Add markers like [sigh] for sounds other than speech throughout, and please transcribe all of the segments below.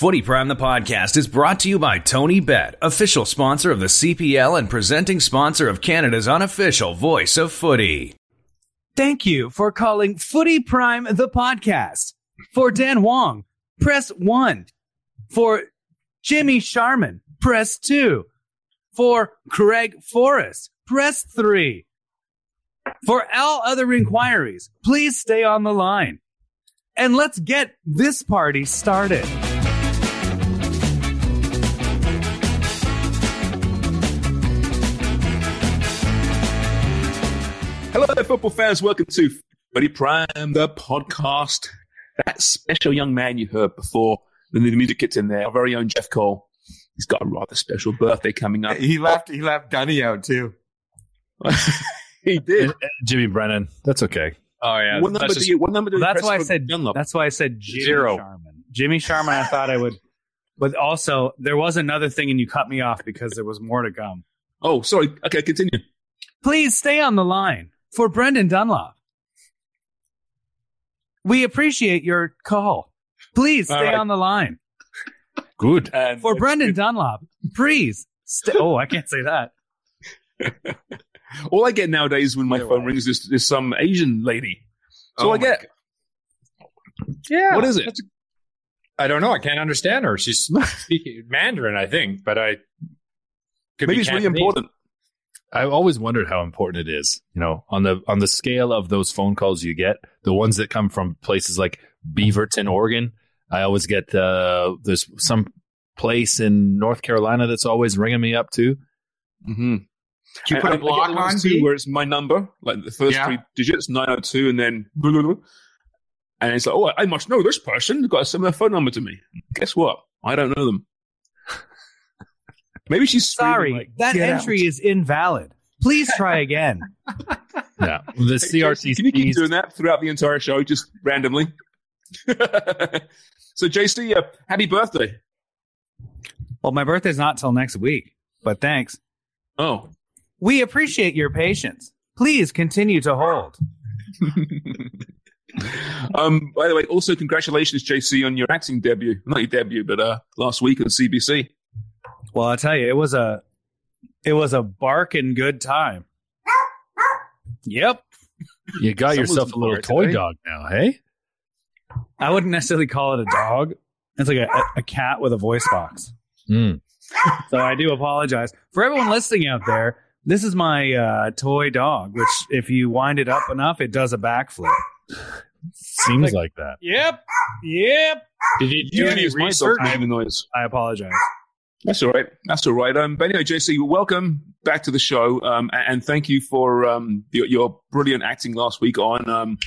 Footy Prime the podcast is brought to you by TonyBet, official sponsor of the CPL and presenting sponsor of Canada's unofficial voice of footy. Thank you for calling Footy Prime the podcast. For Dan Wong, press 1. For Jimmy Sharman, press 2. For Craig Forrest, press 3. For all other inquiries, please stay on the line. And let's get this party started. Hello, football fans. Welcome to Footy Prime, the podcast. That special young man you heard before the music gets in there, our very own Jeff Cole. He's got a rather special birthday coming up. He left. He left Gunny out too. [laughs] he did. Uh, uh, Jimmy Brennan. That's okay. Oh yeah. What number That's do you? What number do you That's why I said Dunlop? That's why I said Jimmy Zero. Sharman. Jimmy Sharman, I thought I would. But also, there was another thing, and you cut me off because there was more to come. Oh, sorry. Okay, continue. Please stay on the line for Brendan Dunlop. We appreciate your call. Please stay All right. on the line Good. And for Brendan Dunlop. Please. Stay- oh, I can't say that. [laughs] all I get nowadays when my Neither phone way. rings is, is some Asian lady. So Oh I my get. Yeah. What is it? That's- I don't know. I can't understand her. She's [laughs] speaking Mandarin, I think, but I could Maybe be it's really Cantonese. important. I've always wondered how important it is. You know, on the on the scale of those phone calls you get, the ones that come from places like Beaverton, Oregon. I always get uh, there's some place in North Carolina that's always ringing me up too. Mm-hmm. Do you put a block on too, where it's my number, like the first Yeah. three digits, nine hundred two, and then blah, blah, blah. and it's like, oh, I must know this person. They've got a similar phone number to me. Guess what? I don't know them. Maybe she's Sorry, like, that entry out." is invalid. Please try again. [laughs] Yeah, the CRC. JC, Can you keep doing that throughout the entire show, just randomly? [laughs] so, JC, uh, happy birthday. well, my birthday's not till next week, but thanks. Oh, We appreciate your patience. Please continue to hold. [laughs] um, by the way, also congratulations, JC, on your acting debut. Not your debut, but uh, last week on CBC. Well, I'll tell you, it was a it was a barking good time. Yep. You got yourself a little toy today. dog now, hey? I wouldn't necessarily call it a dog. It's like a, a cat with a voice box. Mm. So I do apologize. For everyone listening out there, this is my uh, toy dog, which if you wind it up enough, it does a backflip. Seems like that. Yep. Yep. Did you do You any use my dog research? to make the noise. I apologize. That's all right. That's all right. Um, but anyway, JC, welcome back to the show. Um, and thank you for um, your, your brilliant acting last week on um,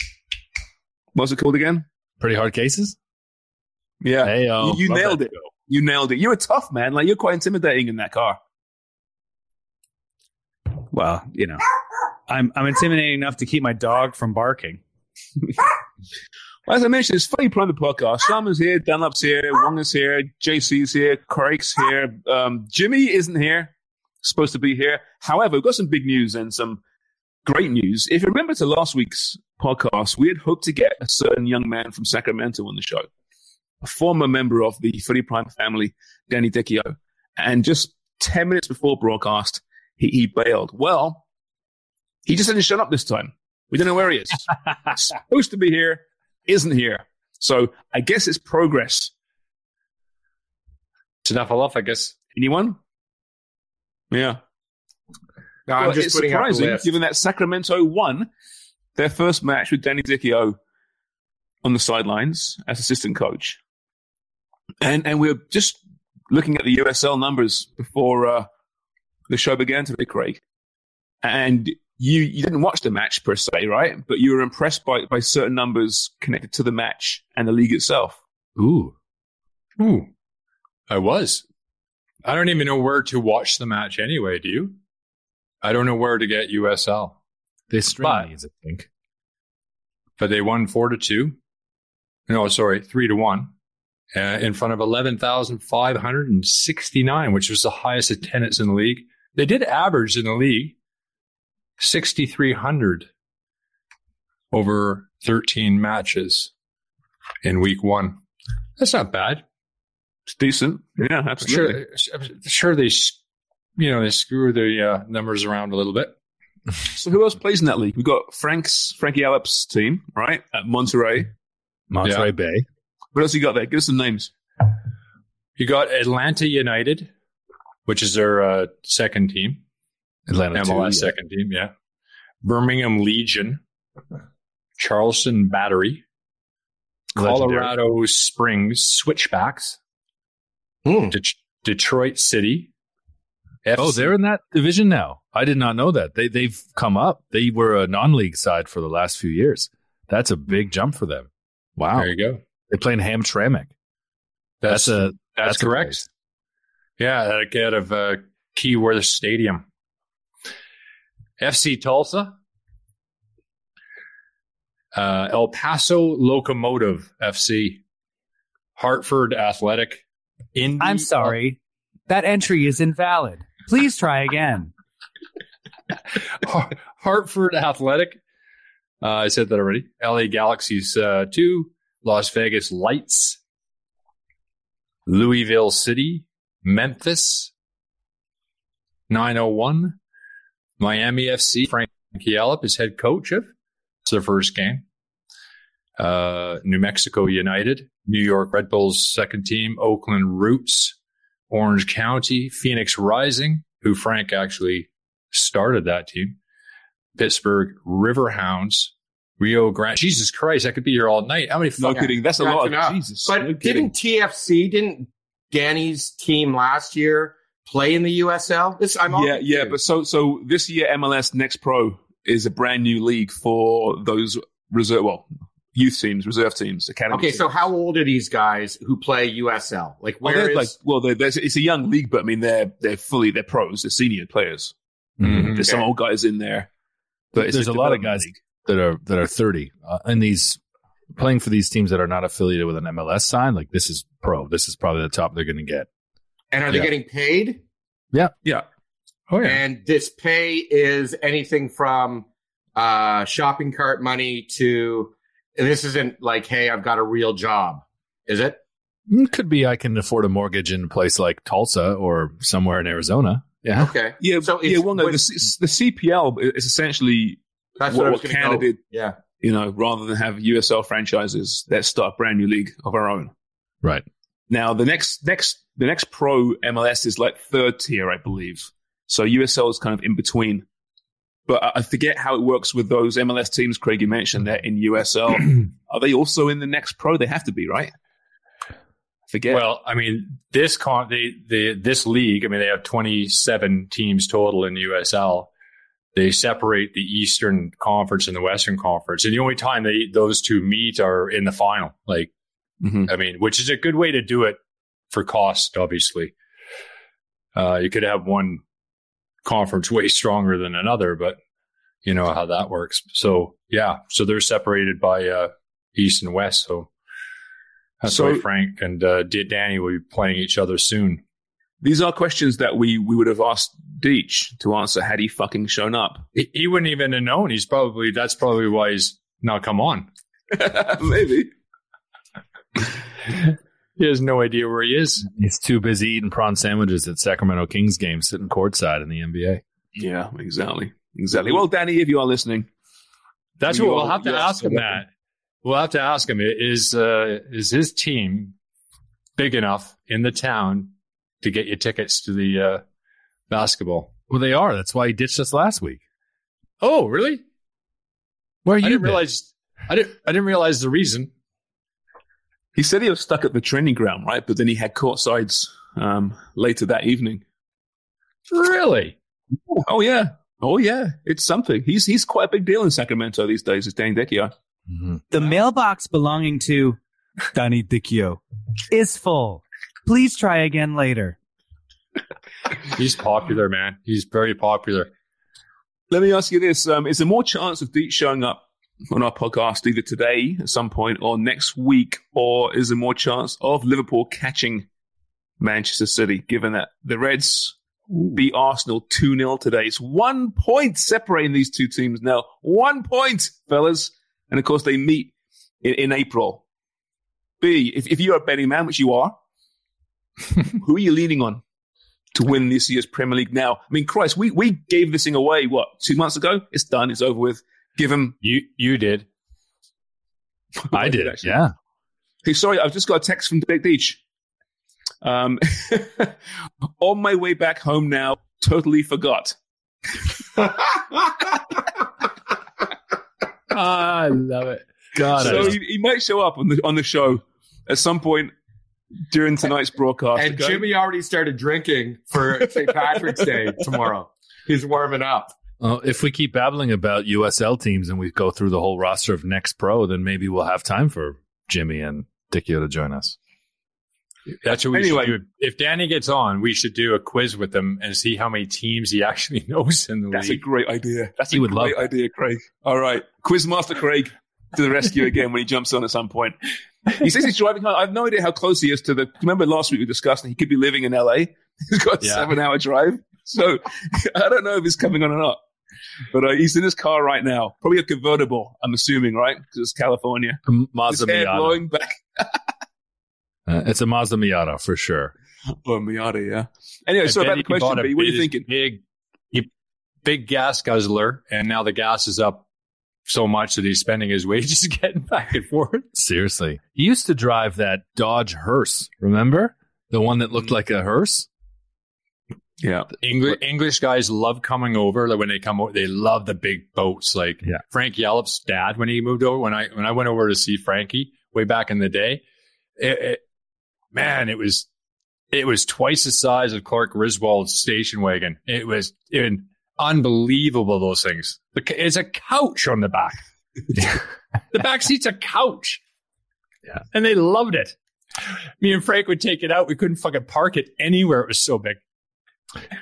what's it called again? Pretty hard cases. Yeah, Hey, you, you nailed it. You nailed it. You're a tough man. Like you're quite intimidating in that car. Well, you know, I'm I'm intimidating enough to keep my dog from barking. [laughs] As I mentioned, it's funny playing the podcast. Sharma's here, Dunlop's here, Wong is here, JC's here, Craig's here. Um, Jimmy isn't here. Supposed to be here. However, we've got some big news and some great news. If you remember to last week's podcast, we had hoped to get a certain young man from Sacramento on the show, a former member of the Footy Prime family, Danny Dichio. And just 10 minutes before broadcast, he, he bailed. Well, he just didn't shut up this time. We don't know where he is. [laughs] Supposed to be here, isn't here. So I guess it's progress. It's enough enough, I guess. Anyone? Yeah. No, I'm Well, just it's putting up the surprising, given that Sacramento won their first match with Danny Dichio on the sidelines as assistant coach. And and we're just looking at the USL numbers before uh, the show began today, Craig. And you you didn't watch the match per se, right? But you were impressed by, by certain numbers connected to the match and the league itself. Ooh. Ooh, I was. I don't even know where to watch the match anyway. Do you? I don't know where to get USL, They string But- these, I think. but they won four to two. No, sorry, three to one. Uh, in front of 11,569, which was the highest attendance in the league. They did average in the league 6,300 over 13 matches in week one. That's not bad. It's decent. Yeah, I'm absolutely. sure, sure they, you know, they screw the uh, numbers around a little bit. So who else plays in that league? We've got Frank's Frankie Yallop's team, right? At Monterey. Monterey Yeah. Bay. What else you got there? Give us some names. You got Atlanta United, which is their uh, second team, Atlanta MLS two, yeah. second team, yeah. Birmingham Legion, Charleston Battery, Legendary. Colorado Springs Switchbacks, Hmm. Det- Detroit City. Oh, they're in that division now. I did not know that. They they've come up. They were a non-league side for the last few years. That's a big jump for them. Wow. There you go. They play in Hamtramck. That's That's a that's, that's correct. place. Yeah, like out of uh, Keyworth Stadium. FC Tulsa, uh, El Paso Locomotive FC, Hartford Athletic. Indy, I'm sorry. That entry is invalid. Please try again. [laughs] Hartford Athletic. Uh, I said that already. LA Galaxies uh, two, Las Vegas Lights, Louisville City, Memphis, 901, Miami FC. Frank Yallop is head coach of. It's their first game. Uh, New Mexico United, New York Red Bulls second team, Oakland Roots, Orange County, Phoenix Rising, who Frank actually started that team. Pittsburgh Riverhounds, Rio Grande. Jesus Christ, I could be here all night. How many No fucking kidding. That's a lot enough. of Jesus. But No didn't TFC, didn't Danny's team last year play in the USL? This I'm yeah, yeah. confused. But so so this year MLS Next Pro is a brand new league for those reserve well youth teams, reserve teams, academy. okay. teams. So how old are these guys who play USL? Like well, where they're is? like well, they're, there's, it's a young league, but I mean they're they're fully they're pros, they're senior players. Mhm. There's some old guys in there, but There's a lot of guys league. that are that are 30 uh, and these playing for these teams that are not affiliated with an MLS sign. Like this is pro. This is probably the top they're going to get. And are they yeah. getting paid? Yeah, Yeah. Oh yeah. And this pay is anything from uh shopping cart money to. And this isn't like, hey, I've got a real job, is it? Mm, Could be I can afford a mortgage in a place like Tulsa or somewhere in Arizona. Yeah. Okay, yeah, So yeah. Well, no, when- the, the CPL is essentially that's what, what, I what was Canada go. did. Yeah. You know, rather than have USL franchises, let's start a brand new league of our own. Right. Now the next next the next pro MLS is like third tier, I believe. So USL is kind of in between. But I- I forget how it works with those MLS teams. Craig, you mentioned that in USL. [clears throat] Are they also in the next pro? They have to be, right? I forget. Well, I mean, this con they, they this league. I mean, they have 27 teams total in USL. They separate the Eastern Conference and the Western Conference, and the only time they those two meet are in the final. Like, Mhm. I mean, which is a good way to do it for cost. Obviously, uh, you could have one conference way stronger than another, but you know how that works. So yeah, so they're separated by uh, East and West. So that's So- why Frank and uh, Danny will be playing each other soon. These are questions that we, we would have asked Deech to answer had he fucking shown up. He, he wouldn't even have known. He's probably that's probably why he's not come on. [laughs] Maybe. He has no idea where he is. He's too busy eating prawn sandwiches at Sacramento Kings games, sitting courtside in the NBA. Yeah, exactly. Exactly. Well, Danny, if you are listening, That's what we'll have to yes, ask him. That we'll have to ask him. Is uh, is his team big enough in the town to get you tickets to the uh, basketball? Well, they are. That's why he ditched us last week. Oh, really? Where are I you? didn't been? realize. I didn't. I didn't realize the reason. He said he was stuck at the training ground, right? But then he had court sides um, later that evening. Really? Oh yeah, oh yeah, it's something. He's he's quite a big deal in Sacramento these days. Is Danny Dichio? Mhm. The mailbox belonging to Danny Dichio is full. Please try again later. He's popular, man. He's very popular. Let me ask you this: um, Is there more chance of Deet showing up on our podcast either today at some point or next week, or is there more chance of Liverpool catching Manchester City? Given that the Reds beat Arsenal two 0 today, it's one point separating these two teams now. One point, fellas, and of course they meet in, in April. B, if, if you're a betting man, which you are, [laughs] Who are you leaning on to win this year's Premier League now? I mean, Christ, we, we gave this thing away, what, two months ago? It's done. It's over with. Give him. You you did. [laughs] I did. actually. Yeah. Hey, sorry, I've just got a text from Big Beach. Um, [laughs] on my way back home now, totally forgot. [laughs] I love it. God, so he, he might show up on the on the show at some point during tonight's broadcast. and okay? Jimmy already started drinking for St. Patrick's Day tomorrow. He's warming up. Well, if we keep babbling about USL teams and we go through the whole roster of Next Pro, then maybe we'll have time for Jimmy and Dickie to join us. That's what we Anyway. should do. If Danny gets on, we should do a quiz with him and see how many teams he [laughs] actually knows in the That's a great idea. That's He a would great that. idea, Craig. All right, Quizmaster Craig to the rescue again when he jumps on at some point. He says he's driving home. I have no idea how close he is to the. Remember last week we discussed that he could be living in LA. [laughs] He's got a Yeah. seven-hour drive, so [laughs] I don't know if he's coming on or not. But uh, he's in his car right now, probably a convertible. I'm assuming, right? Because it's California. A His Mazda hair Miata. blowing back. [laughs] Uh, it's a Mazda Miata for sure. Oh, Miata, yeah. Anyway, I so about the question, B, what are you thinking? Big, big gas guzzler, and now the gas is up so much that he's spending his [laughs] wages getting back and forth. Seriously. He used to drive that Dodge hearse, remember? The one that looked like a hearse? Yeah. English English guys love coming over. Like when they come over, they love the big boats. Like Yeah. Frank Yallop's dad when he moved over. When I when I went over to see Frankie way back in the day, it, it, man, it was it was twice the size of Clark Griswold's station wagon. It was it, unbelievable. Those things. It's a couch on the back. [laughs] the back seat's a couch. Yeah. and they loved it. Me and Frank would take it out. We couldn't fucking park it anywhere. It was so big.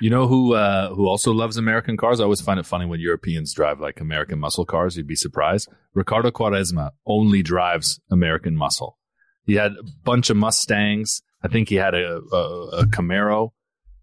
You know who uh, who also loves American cars? I always find it funny when Europeans drive like American muscle cars. You'd be surprised. Ricardo Quaresma only drives American muscle. He had a bunch of Mustangs. I think he had a, a, a Camaro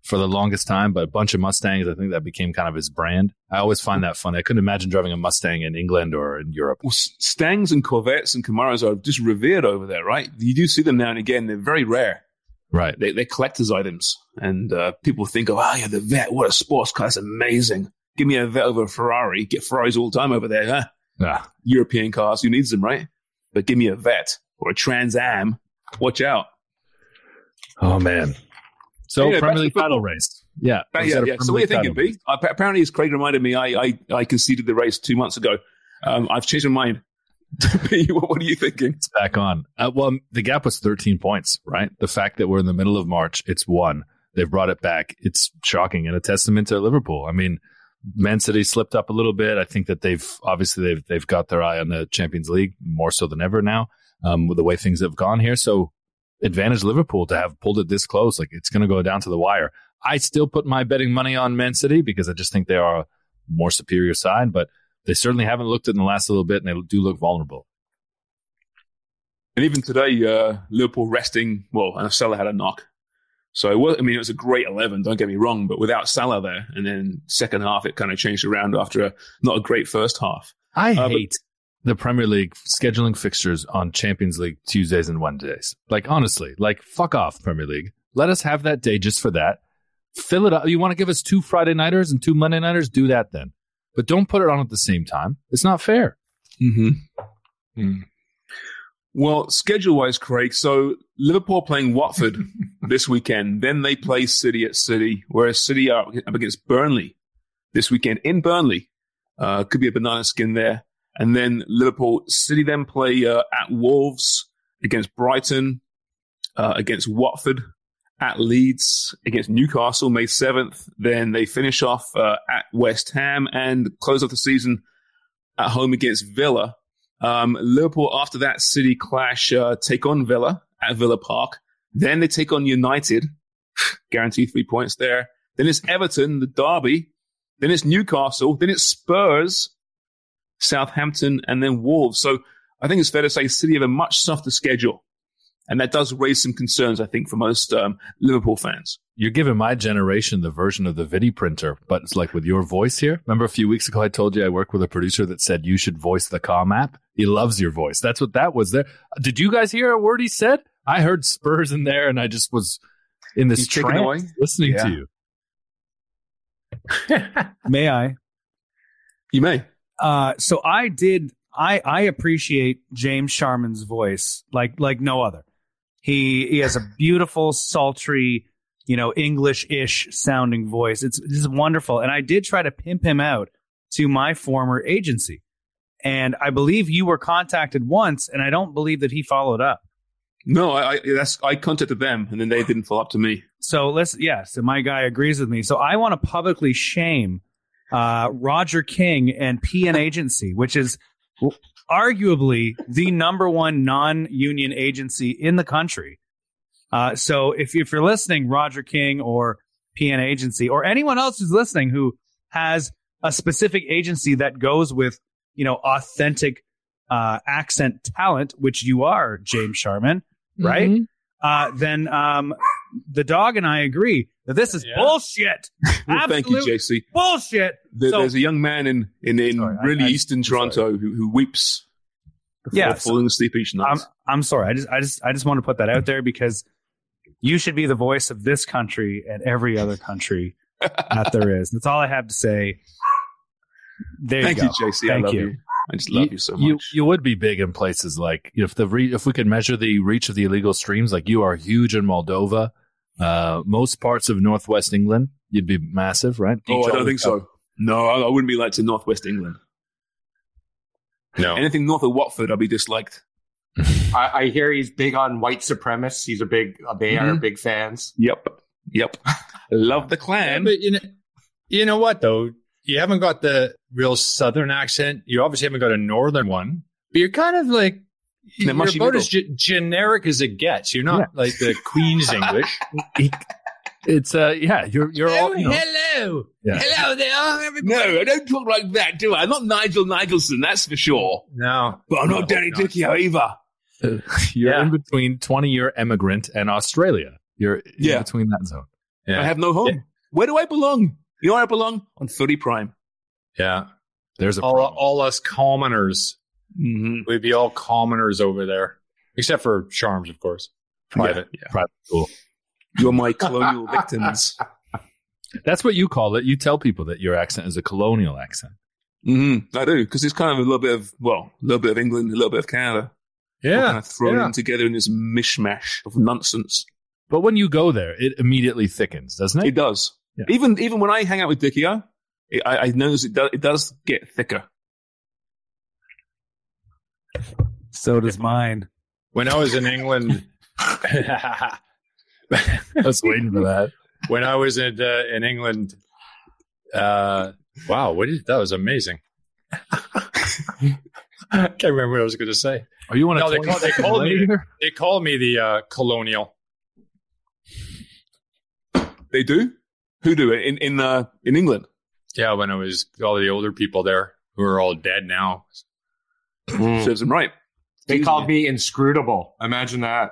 for the longest time, but a bunch of Mustangs. I think that became kind of his brand. I always find that funny. I couldn't imagine driving a Mustang in England or in Europe. Well, Stangs and Corvettes and Camaros are just revered over there, right? You do see them now and again. They're very rare. Right. They, they're collector's items. And uh, people think, oh, yeah, the Vet, what a sports car. It's amazing. Give me a Vet over a Ferrari. Get Ferraris all the time over there, huh? Yeah. European cars, who needs them, right? But give me a Vet or a Trans Am. Watch out. Oh man. So back Premier League title race. Yeah. But yeah, yeah. So what are you thinking, title race. B? Uh, apparently, as Craig reminded me, I, I, I conceded the race two months ago. Um, I've changed my mind. [laughs] What are you thinking? It's back on. Uh, well, the gap was 13 points, right? The fact that we're in the middle of March, it's one. They've brought it back. It's shocking and a testament to Liverpool. I mean, Man City slipped up a little bit. I think that they've obviously they've they've got their eye on the Champions League more so than ever now um, with the way things have gone here. So advantage Liverpool to have pulled it this close. Like it's going to go down to the wire. I still put my betting money on Man City because I just think they are a more superior side, but they certainly haven't looked it in the last little bit, and they do look vulnerable. And even today, uh, Liverpool resting. Well, and Salah had a knock, so it was. I mean, it was a great eleven. Don't get me wrong, but without Salah there, and then second half it kind of changed around after a not a great first half. I Uh, but- hate the Premier League scheduling fixtures on Champions League Tuesdays and Wednesdays. Like honestly, like fuck off Premier League. Let us have that day just for that. Fill it up. You want to give us two Friday nighters and two Monday nighters? Do that then. But don't put it on at the same time. It's not fair. Mm-hmm. Well, schedule wise, Craig. So Liverpool playing Watford [laughs] this weekend. Then they play City at City, whereas City are up against Burnley this weekend in Burnley. Uh, could be a banana skin there. And then Liverpool City then play uh, at Wolves against Brighton, uh, against Watford, at Leeds, against Newcastle May 7th. Then they finish off uh, at West Ham and close off the season at home against Villa. Um, Liverpool, after that City clash, uh, take on Villa at Villa Park. Then they take on United, [sighs] guarantee three points there. Then it's Everton, the derby. Then it's Newcastle. Then it's Spurs, Southampton, and then Wolves. So I think it's fair to say City have a much softer schedule. And that does raise some concerns, I think, for most um, Liverpool fans. You're giving my generation the version of the Vidi printer, but it's like with your voice here. Remember a few weeks ago, I told you I work with a producer that said you should voice the Calm app. He loves your voice. That's what that was there. Did you guys hear a word he said? I heard Spurs in there, and I just was in this He's trance listening Yeah. to you. [laughs] May I? You may. Uh, so I did. I I appreciate James Sharman's voice like like no other. He he has a beautiful, sultry, you know, English-ish sounding voice. It's this is wonderful, and I did try to pimp him out to my former agency, and I believe you were contacted once, and I don't believe that he followed up. No, I, I that's I contacted them and then they didn't follow up to me. So let's yeah. So my guy agrees with me. So I want to publicly shame uh, Roger King and PN Agency, which is arguably the number one non-union agency in the country. Uh, so if if you're listening, Roger King or PN Agency or anyone else who's listening who has a specific agency that goes with you know authentic uh, accent talent, which you are, James Sharman, right? uh, then um, the dog and I agree that this is Yeah. bullshit. Well, [laughs] thank you, JC. bullshit. There, So- there's a young man in in, in Sorry, I- really I- eastern Toronto who, who weeps before Yeah, so- falling asleep each night. I'm I'm sorry. I just I just I just want to put that out there because you should be the voice of this country and every other country that there is. That's all I have to say. There Thank you you, go. JC. I Thank love you. you. I just love you, so much. You you would be big in places like if the re- if we could measure the reach of the illegal streams, like you are huge in Moldova, uh, most parts of northwest England, you'd be massive, right? oh, I don't think so. No, I, I wouldn't be like to northwest England. No. Anything north of Watford, I'd be disliked. [laughs] I, I hear he's big on white supremacists. He's a big. uh, They are Mhm. big fans. Yep, yep. love the Yeah, clan. but you know, you know what though? You haven't got the real southern accent. You obviously haven't got a northern one. But you're kind of like you're mushy about middle. as ge- generic as it gets. You're not like the Queen's [laughs] English. It's uh yeah, you're you're all you know, hello, Yeah. hello there. no, I don't talk like that, do I? I'm not Nigel Nigelson, that's for sure. No, But I'm not Danny no. Dichio either. [laughs] you're Yeah. in between twenty year immigrant and Australia. You're in Yeah. between that zone. Yeah. I have no home. Yeah. Where do I belong? You know where I belong? On Footy Prime. yeah. There's a All, all us commoners, Mm-hmm. we'd be all commoners over there, except for Sharms, of course. Private. Yeah, private school. You're my colonial [laughs] victims. That's what you call it. You tell people that your accent is a colonial accent. Mm-hmm. I do, because it's kind of a little bit of, well, a little bit of England, a little bit of Canada. Yeah. kind of thrown yeah. together in this mishmash of nonsense. But when you go there, it immediately thickens, doesn't It it? does. Yeah. Even even when I hang out with Dickie, it, I, I notice it does, it does get thicker. So does mine. When I was in England, [laughs] I was waiting for that. when I was in uh, in England, uh, wow, what did that was amazing. I can't remember what I was going to say. Are you on a No, they call- they second called me- They call me the uh, colonial. They do? Who do it? In in uh, in England? Yeah, when I was all the older people there who are all dead now. Serves them right. They Excuse called me. me inscrutable. Imagine that.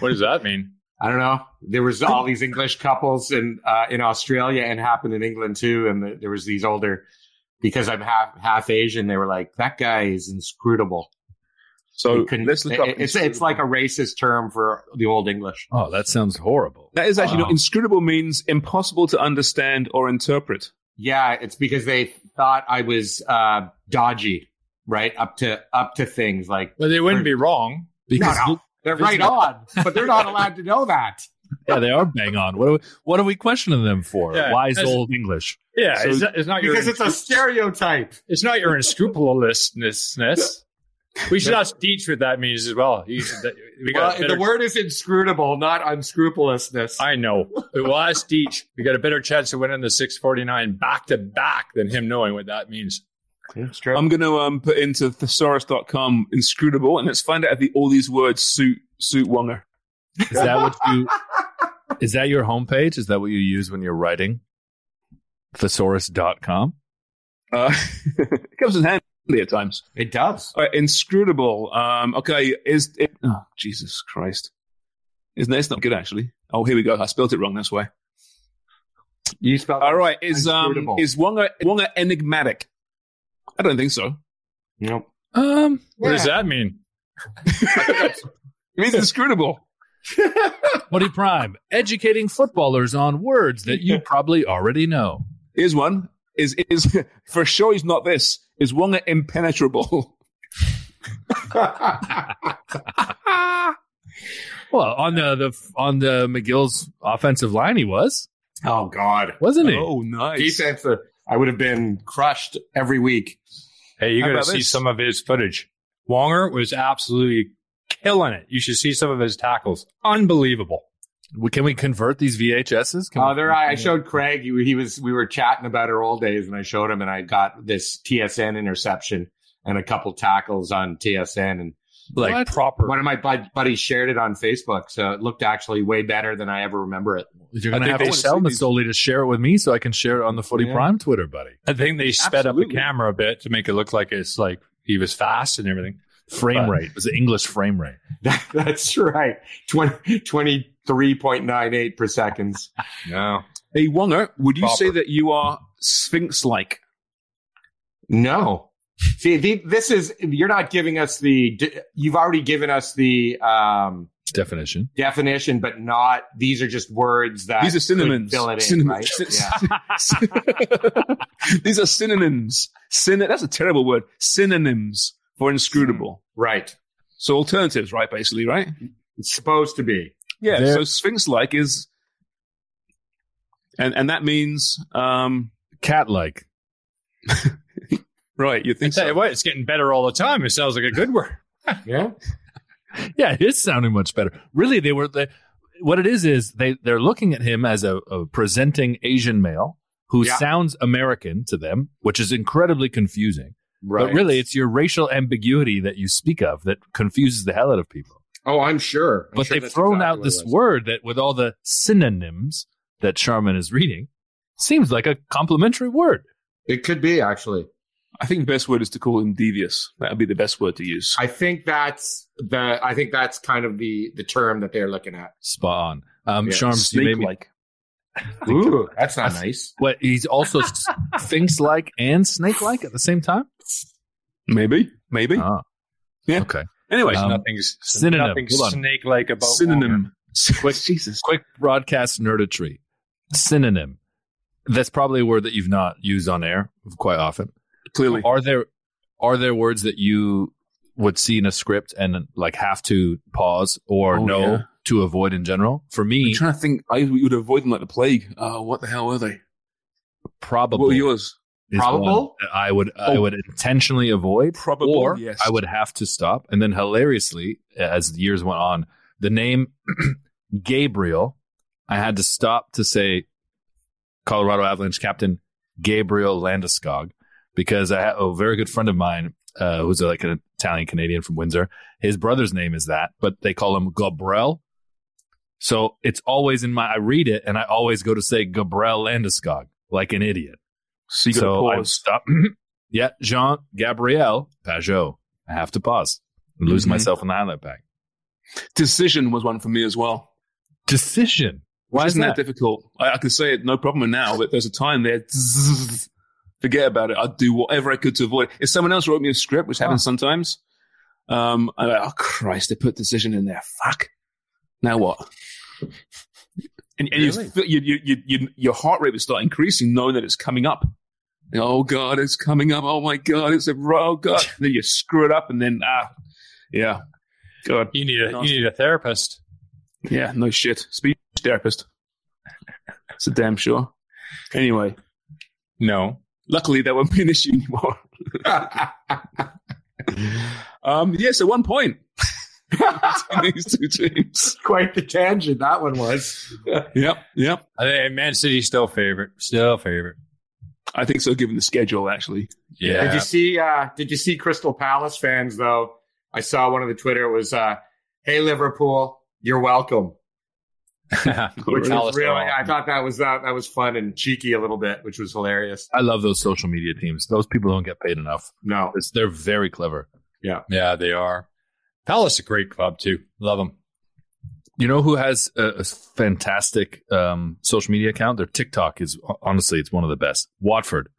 What does that mean? I don't know. There was all these English couples in uh, in Australia and happened in England too. And the, there was these older because I'm half half Asian. They were like, "That guy is inscrutable." So You let's look up. it's it's like a racist term for the old English. Oh, that sounds horrible. that is actually Wow. not inscrutable means impossible to understand or interpret. Yeah, it's because they thought I was uh, dodgy, right? Up to up to things like Well, they wouldn't be wrong. Because no, no, they're right on, but they're not allowed to know that. [laughs] yeah, they are bang on. What are we, what are we questioning them for? Yeah, Wise old English. Yeah, So- it's, not, it's not your Because it's a stereotype. it's not your unscrupulousness. We should ask Deech what that means as well. You should, we got Well, better, the word is inscrutable, not unscrupulousness. I know. We'll ask Deech. We got a better chance of winning the 649 back to back than him knowing what that means. It's true. I'm going to um, put into thesaurus.com inscrutable and let's find out if the, all these words suit suit Wonger. Is that what you? Is that your homepage? Is that what you use when you're writing? Thesaurus.com. Uh, [laughs] it comes in handy at times. it does. All right, inscrutable. Um, okay, is it? Oh, Jesus Christ! Isn't it's not good actually? Oh, here we go. I spelled it wrong. That's why. You spelled All right, is um is Wonga Wonga enigmatic? I don't think so. Nope. Um, What does that mean? [laughs] It means inscrutable. [laughs] Footy Prime, educating footballers on words that you [laughs] probably already know. Here's one. Is is for sure he's not this. Is Wonga impenetrable? Well, on the, the on the McGill's offensive line, he was, oh God, wasn't he? oh, nice. defense! Uh, I would have been crushed every week. Hey, you How got to see this? some of his footage. Wonger was absolutely killing it. You should see some of his tackles. Unbelievable. Can we convert these VHSs? Can Oh, we- there I, I showed Craig. He, he was. We were chatting about our old days, and I showed him, and I got this TSN interception and a couple tackles on TSN, and Like What? proper. one of my bud- buddies shared it on Facebook, so it looked actually way better than I ever remember it. You're I gonna think have they to sell sell these- Masoli to share it with me, so I can share it on the Footy Yeah. Prime Twitter, buddy. I think they sped up the camera a bit to make it look like it's like he was fast and everything. Frame But- rate it was the English frame rate. [laughs] That's right. 20, 23.98 per seconds. [laughs] No. Hey, Wonga, would you Proper. say that you are Sphinx-like? No. See, the, this is, you're not giving us the, you've already given us the um, Definition. definition, but not, these are just words that These are synonyms. fill it in, Synonyms. right? Yeah. [laughs] These are synonyms. Syn- that's a terrible word. Synonyms for inscrutable. Right. So alternatives, right? Basically, right? It's supposed to be. Yeah. There- So Sphinx-like is, and and that means, um, Cat like. [laughs] right? You I think tell you so? what, it's getting better all the time. It sounds like a good word. [laughs] Yeah. Yeah, it is sounding much better. Really, they were they, what it is is they they're looking at him as a, a presenting Asian male who Yeah. sounds American to them, which is incredibly confusing. Right. But really, it's your racial ambiguity that you speak of that confuses the hell out of people. oh, I'm sure. I'm but sure they've thrown exactly out this word that, with all the synonyms that Sharman is reading, seems like a complimentary word. It could be, actually. I think the best word is to call him devious. That would be the best word to use. I think that's the, I think that's kind of the, the term that they're looking at. Spot on. Um, Yeah, Sharms, you made me Snake-like. [laughs] Ooh, that's not nice. What he's also sphinx like and snake like at the same time. Maybe, maybe. Ah, Yeah. Okay. anyway, Um, nothing's synonym. nothing snake-like about synonym. Quick, [laughs] Jesus. Quick broadcast nerdetry. Synonym. That's probably a word that you've not used on air quite often. Clearly, Are there are there words that you would see in a script and like have to pause or Oh, know yeah. to avoid in general? For I'm me, trying to think. I would avoid them like the plague. Oh, what the hell are they? Probably. What were yours? Probable? I would I Oh. would intentionally avoid. Probable, or yes. I would have to stop. And then hilariously, as the years went on, the name [clears throat] Gabriel, I had to stop to say Colorado Avalanche captain Gabriel Landeskog because I have a very good friend of mine uh, who's like an Italian Canadian from Windsor. His brother's name is that, but they call him Gabriel. So it's always in my, I read it and I always go to say Gabriel Landeskog like an idiot. So you So I stop. [clears throat] yeah, Jean Gabriel Pageau. I have to pause. I lose Mhm. myself in the highlight pack. Decision was one for me as well. Decision. Why Why is isn't that, that? difficult? I, I can say it no problem now, but there's a time there. Forget about it. I'd do whatever I could to avoid. If someone else wrote me a script, which happens sometimes, um, I'm like, oh Christ, they put decision in there. Fuck. Now what? And, and Really? you, you, you, you, you, your heart rate would start increasing, knowing that it's coming up. And, oh God, it's coming up. Oh my God, it's a oh God. And [laughs] then you screw it up, and then ah, yeah, God, You need a Nasty. you need a therapist. yeah, no shit. Speech therapist. It's a damn sure. Anyway, No. Luckily that won't be an issue anymore. [laughs] um, yeah, so one point these two teams. Quite the tangent that one was. Yep, yep. I think Man City's still favorite. Still favorite. I think so, given the schedule, actually. Yeah. Did you see? Uh, did you see Crystal Palace fans though? I saw one of the Twitter It was, uh, "Hey Liverpool, you're welcome." [laughs] Which Palace was really, I thought that was uh, that was fun and cheeky a little bit, which was hilarious. I love those social media teams. Those people don't get paid enough. No, It's, they're very clever. Yeah, yeah, they are. Palace is a great club too. Love them. You know who has a, a fantastic um, social media account? Their TikTok is honestly, it's one of the best. Watford,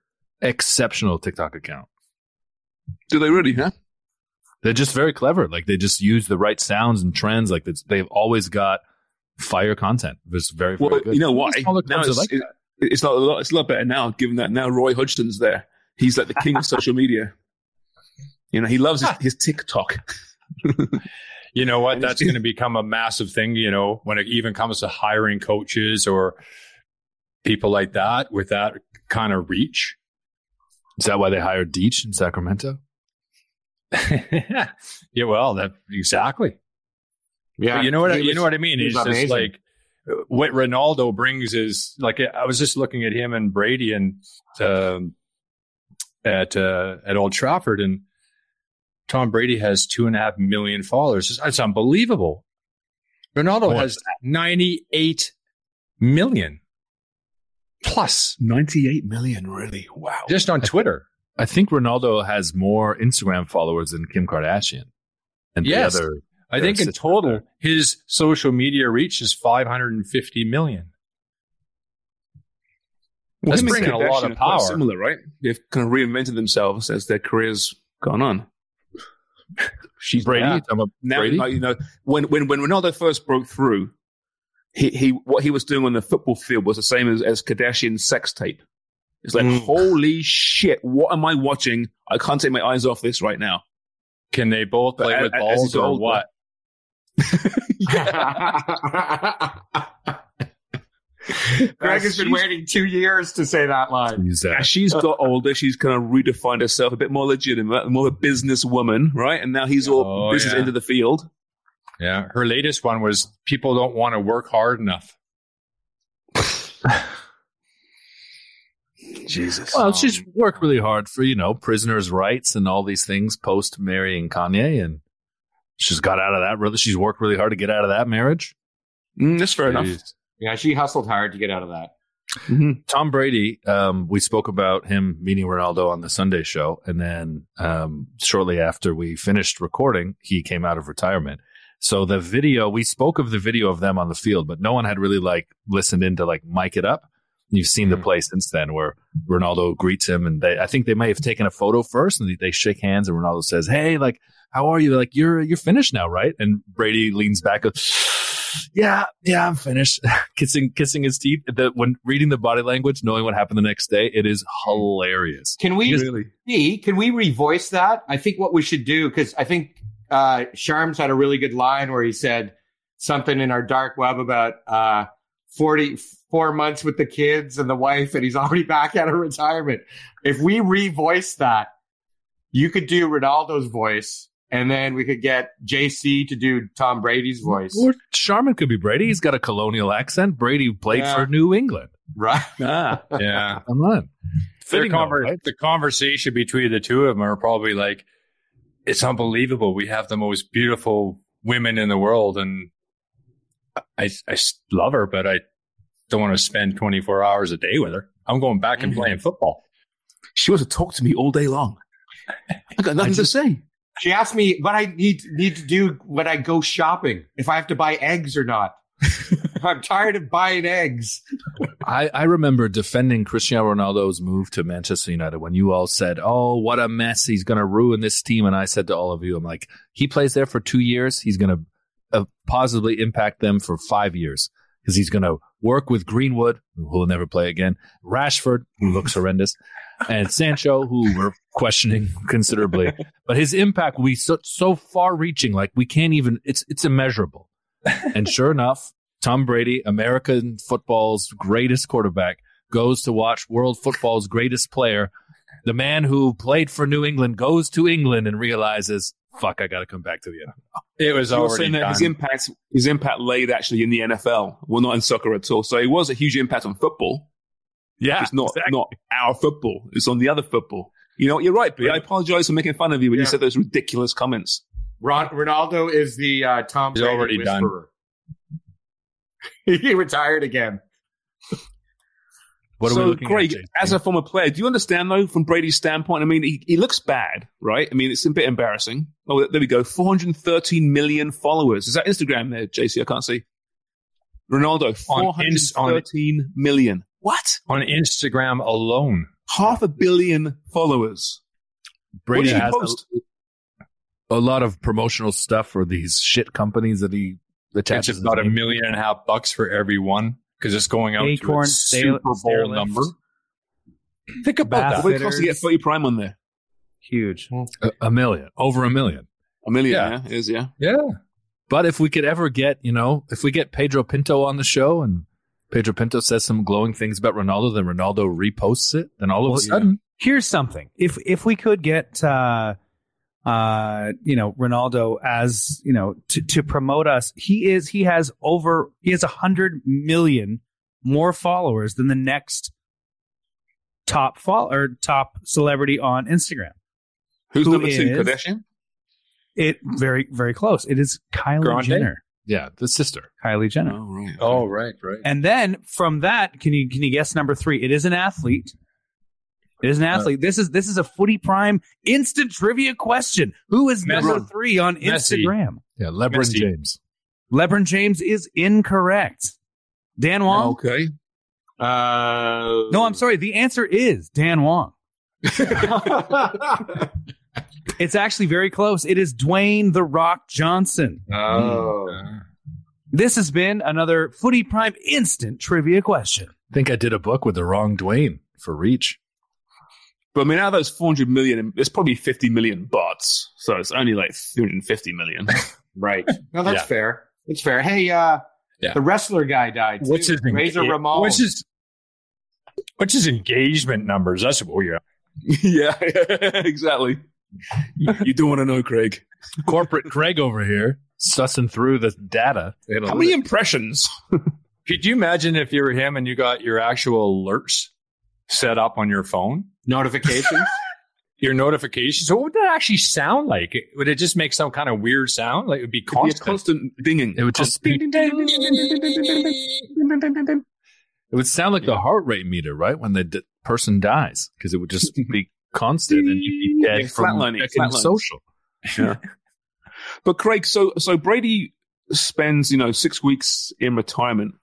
exceptional TikTok account. Do they really, huh? They're just very clever. Like they just use the right sounds and trends. Like they've always got fire content. It's very, very Well, good. you know what? Now it's, like it- it's not a lot. It's a lot better now, given that now Roy Hodgson's there. He's like the king of [laughs] social media. You know, he loves his, ah. his TikTok. [laughs] You know what? That's going to become a massive thing, you know, when it even comes to hiring coaches or people like that with that kind of reach. Is that why they hired Deech in Sacramento? [laughs] yeah, well, that exactly. Yeah, But you know what? I, he you know what I mean. he It's just amazing. like what Ronaldo brings is like I was just looking at him and Brady and um, at uh, at Old Trafford, and Tom Brady has two and a half million followers. It's, it's unbelievable. Ronaldo What? has ninety eight million plus 98 million, really? Wow. just on Twitter. I think Ronaldo has more Instagram followers than Kim Kardashian. And Yes. the other, I think in total, his social media reach is five hundred and fifty million. That's him bringing a lot of power. Similar, right? They've kind of reinvented themselves as their careers gone on. She's Brady, I'm a now Brady? like, you know when when when Ronaldo first broke through, he he what he was doing on the football field was the same as as Kardashian's sex tape. It's like Mm. holy shit, what am I watching? I can't take my eyes off this right now. Can they both play a- with as balls he's or what? [laughs] Greg has been waiting two years to say that line. Use that. As she's got older, she's kind of redefined herself a bit more legitimate, more of a businesswoman, right? And now he's all Oh, business yeah. into the field. Yeah, her latest one was people don't want to work hard enough. [laughs] Jesus. Well, she's oh, worked really hard for, you know, prisoners' rights and all these things post marrying Kanye. And she's got out of that. Really, she's worked really hard to get out of that marriage. Mm, that's fair enough. Yeah, she hustled hard to get out of that. Mhm. Tom Brady, um, we spoke about him meeting Ronaldo on the Sunday show. And then um, shortly after we finished recording, he came out of retirement. So the video, we spoke of the video of them on the field, but no one had really like listened in to like mic it up. You've seen the Mhm. play since then where Ronaldo greets him and they, I think they may have taken a photo first and they, they shake hands and Ronaldo says, Hey, like, how are you? They're like, you're, you're finished now, right? And Brady leans back, goes, yeah, yeah, I'm finished. [laughs] kissing, kissing his teeth. The, when reading the body language, knowing what happened the next day, it is hilarious. Can we Really? see? Can we revoice that? I think what we should do because I think uh, Sharms had a really good line where he said something in our dark web about uh, forty four months with the kids and the wife, and he's [laughs] already back out of retirement. If we revoice that, you could do Ronaldo's voice, and then we could get JC to do Tom Brady's voice. Or Sharman could be Brady. He's got a colonial accent. Brady played Yeah. for New England. Right? [laughs] Ah. Yeah. Come on. Their Fitting though, conver- right? The conversation between the two of them are probably like, it's unbelievable. We have the most beautiful women in the world, and I, I love her, but I don't want to spend 24 hours a day with her. I'm going back and Mhm. playing football. She wants to talk to me all day long. I got nothing to say. She asked me what I need need to do when I go shopping, if I have to buy eggs or not. [laughs] I'm tired of buying eggs. I, I remember defending Cristiano Ronaldo's move to Manchester United when you all said, Oh, what a mess. He's going to ruin this team. And I said to all of you, I'm like, he plays there for two years. He's going to uh, positively impact them for five years because he's going to work with Greenwood, who will never play again, Rashford, who looks [laughs] horrendous, and Sancho, who we're questioning [laughs] considerably. But his impact will be so, so far reaching, like we can't even, it's, it's immeasurable. and sure enough, Tom Brady, American football's greatest quarterback, goes to watch world football's greatest player. The man who played for New England goes to England and realizes, fuck, I got to come back to the NFL. It was You're already saying that done. his impact, his impact laid actually in the NFL, well, not in soccer at all. So it was a huge impact on football. Yeah. it's not exactly. not our football. It's on the other football. You know, you're right, B. I apologize for making fun of you when you said those ridiculous comments. Ron, Ronaldo is the uh, Tom He's Brady already done. [laughs] he retired again. What are so, we looking Craig, at? JP? as a former player, do you understand though, from Brady's standpoint? I mean, he, he looks bad, right? I mean, it's a bit embarrassing. Oh, there we go. 413 million followers. Is that Instagram there, JC? I can't see. Ronaldo, On on- 413 million. What? on Instagram alone. Half a billion followers. Brady what has post? A, a lot of promotional stuff for these shit companies that he It's attaches. about a million and a half bucks for every one because it's going out Acorn, to a Super Bowl Stairlift. number. Think about Bath that. What cost to get Footy Prime on there? Huge. A, a million, over a million. A million, Yeah. yeah, is yeah. Yeah. But if we could ever get, you know, if we get Pedro Pinto on the show and Pedro Pinto says some glowing things about Ronaldo, then Ronaldo reposts it, then all of Well, a sudden, Here's something. If if we could get uh uh you know Ronaldo as you know to, to promote us, he is he has over he has a hundred million more followers than the next top follow or top celebrity on Instagram. Who's Who number two? is- Kardashian? It very very close. It is Kylie Grande? Jenner. yeah, the sister. Kylie Jenner. Oh, right. Oh, right, right. And then from that, can you can you guess number three? It is an athlete. It is an athlete. this is this is a footy prime instant trivia question. Who is number three on Messi. Instagram? Yeah, LeBron Messi. James. LeBron James is incorrect. Dan Wong? Okay. Uh, No, I'm sorry. The answer is Dan Wong. [laughs] It's actually very close. It is Dwayne the Rock Johnson. oh. This has been another Footy Prime instant trivia question. I think I did a book with the wrong Dwayne for Reach. But I mean, out of those 400 million, there's probably 50 million bots. So it's only like 350 million. [laughs] Right. No, that's Yeah. fair. It's fair. Hey, uh, Yeah. the wrestler guy died. Too. What's his Razor enga- Ramon? What's his What's his engagement numbers? That's what we are. [laughs] yeah, [laughs] exactly. You do want to know, Craig. Corporate Craig over here sussing through the data. How many impressions? Could you imagine if you were him and you got your actual alerts set up on your phone? notifications? [laughs] Your notifications. So what would that actually sound like? Would it just make some kind of weird sound? Like it would be It'd be a constant. constant dinging. It would just be, it would sound like the heart rate meter, right? When the d- person dies, because it would just [laughs] be constant and you'd be dead Yeah, from flatlining, flatlining. social. [laughs] But Craig, so so Brady spends you know six weeks in retirement,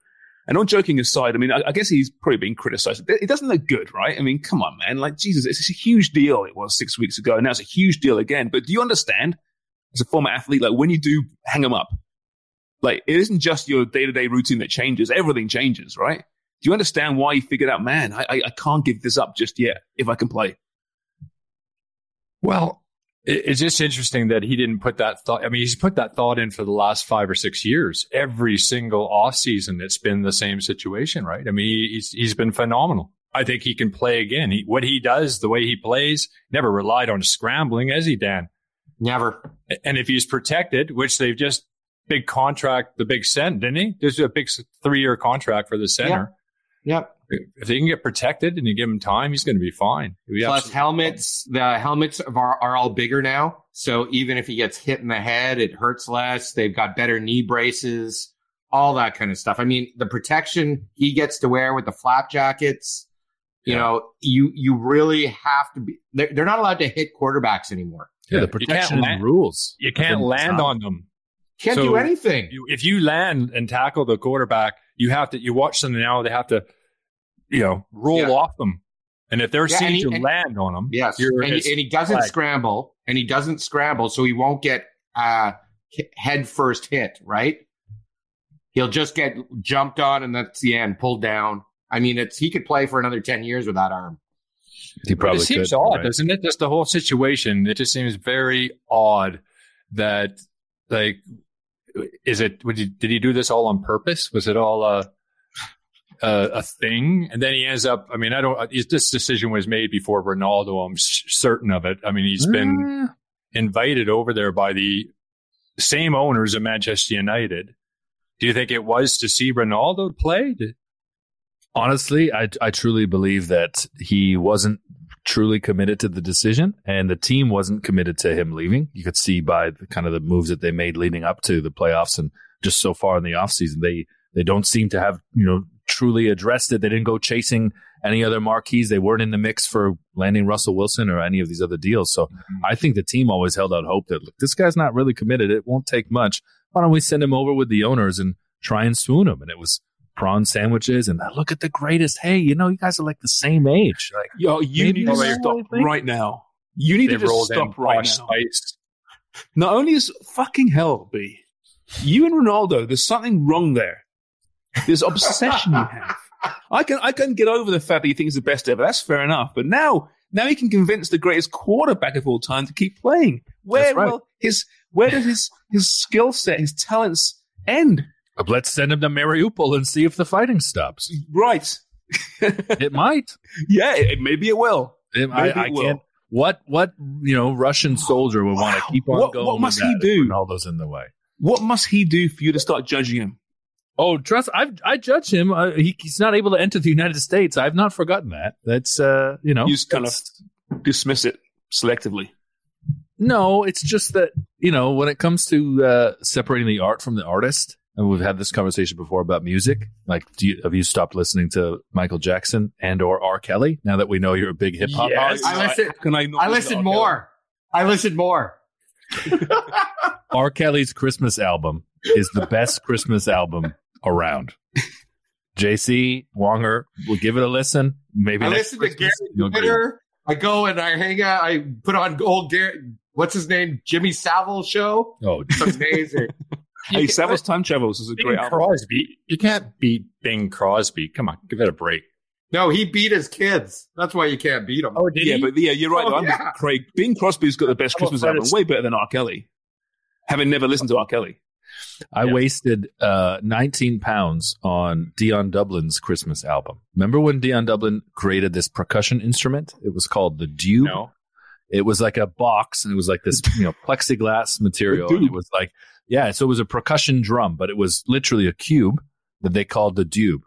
and all joking aside, I mean, I, I guess he's probably being criticized. It doesn't look good, right? I mean, come on, man! Like Jesus, it's a huge deal. It was six weeks ago, and now it's a huge deal again. But do you understand, as a former athlete, like when you do hang him up, like it isn't just your day to day routine that changes; everything changes, right? Do you understand why he figured out, man, I, I, I can't give this up just yet if I can play? Well, it's just interesting that he didn't put that thought. I mean, he's put that thought in for the last five or six years. Every single off season, it's been the same situation, right? I mean, he- he's he's been phenomenal. I think he can play again. He, what he does, the way he plays, never relied on scrambling, has he, Dan? Never. And if he's protected, which they've just big contract, the big cent, didn't he? There's a big three year contract for the center. Yep. If they can get protected and you give him time, he's going to be fine. Be Plus absolutely helmets. The helmets are, are all bigger now. So even if he gets hit in the head, it hurts less. They've got better knee braces, all that kind of stuff. I mean, the protection he gets to wear with the flap jackets, you Yeah. know, you, you really have to be, they're, they're not allowed to hit quarterbacks anymore. Yeah, the You protection land- rules. You can't land on them. Can't So do anything. You, if you land and tackle the quarterback, you have to. You watch them now; they have to, you know, roll Yeah. off them. And if they're Yeah, seeing and he- you land on them, Yes, you're, and, he, and he doesn't flag. scramble, and he doesn't scramble, so he won't get uh, he- head first hit. Right? He'll just get jumped on, and that's the end. Pulled down. I mean, it's he could play for another ten years with that arm. He But probably it seems could. odd, right. doesn't it? Just the whole situation. It just seems very odd that, like, is it? Would you, did he do this all on purpose? Was it all a a, a thing? And then he ends up. I mean, I don't. This decision was made before Ronaldo. I'm s- certain of it. I mean, he's been uh. invited over there by the same owners of Manchester United. Do you think it was to see Ronaldo play? Honestly, I I truly believe that he wasn't truly committed to the decision, and the team wasn't committed to him leaving. You could see by the kind of the moves that they made leading up to the playoffs, and just so far in the offseason, they they don't seem to have you know truly addressed it. They didn't go chasing any other marquees. They weren't in the mix for landing Russell Wilson or any of these other deals. So mm-hmm. I think the team always held out hope that look, this guy's not really committed. It won't take much. Why don't we send him over with the owners and try and swoon him? And it was prawn sandwiches and look at the greatest. Hey, you know, you guys are like the same age. Like, Yo, you need to stop what I think. right now. You need they to just stop right now. Not only is fucking hell, B, you and Ronaldo, there's something wrong there. There's obsession you have. I can I can get over the fact that you think he's the best ever. That's fair enough. But now now he can convince the greatest quarterback of all time to keep playing. Where right. will his where does his his skill set, his talents end? Let's send him to Mariupol and see if the fighting stops. Right. It might. [laughs] Yeah, it, maybe it will. It- I, Maybe I it will. can't. What what you know Russian soldier would want to keep on What- going? what must he do? Ronaldo's in the way. What must he do for you to start judging him? Oh, trust. I I judge him. Uh, he, he's not able to enter the United States. I've not forgotten that. That's uh, you know, You just kind of dismiss it selectively. no. It's just that you know when it comes to uh, separating the art from the artist, and we've had this conversation before about music. Like, do you, have you stopped listening to Michael Jackson and or R. Kelly now that we know you're a big hip hop? Yes. I listen- How Can I, not I listen listened to R. Kelly? more. I listened more. R. Kelly's Christmas album is the best Christmas album around. JC Wonger we'll give it a listen. Maybe I next listen to Gary Christmas you'll agree. Twitter. I go and I hang out. I put on old Gary. What's his name? Jimmy Savile show. Oh, It's amazing. [laughs] Hey, Savile's Time Travels is a Bing great album. Crosby. You can't beat Bing Crosby. Come on, give it a break. no, he beat his kids. That's why you can't beat him. Oh, did Yeah, he? but yeah, you're right. Oh. I'm yeah. Craig. Bing Crosby's got the best Christmas Fred album, Astaire? way better than R. Kelly. Having never listened to R. Kelly. I Yeah. wasted uh, 19 pounds on Dion Dublin's Christmas album. Remember when Dion Dublin created this percussion instrument? It was called the Dube. no. It was like a box, and it was like this, you know, [laughs] plexiglass material. And it was like, yeah, so it was a percussion drum, but it was literally a cube that they called the dube.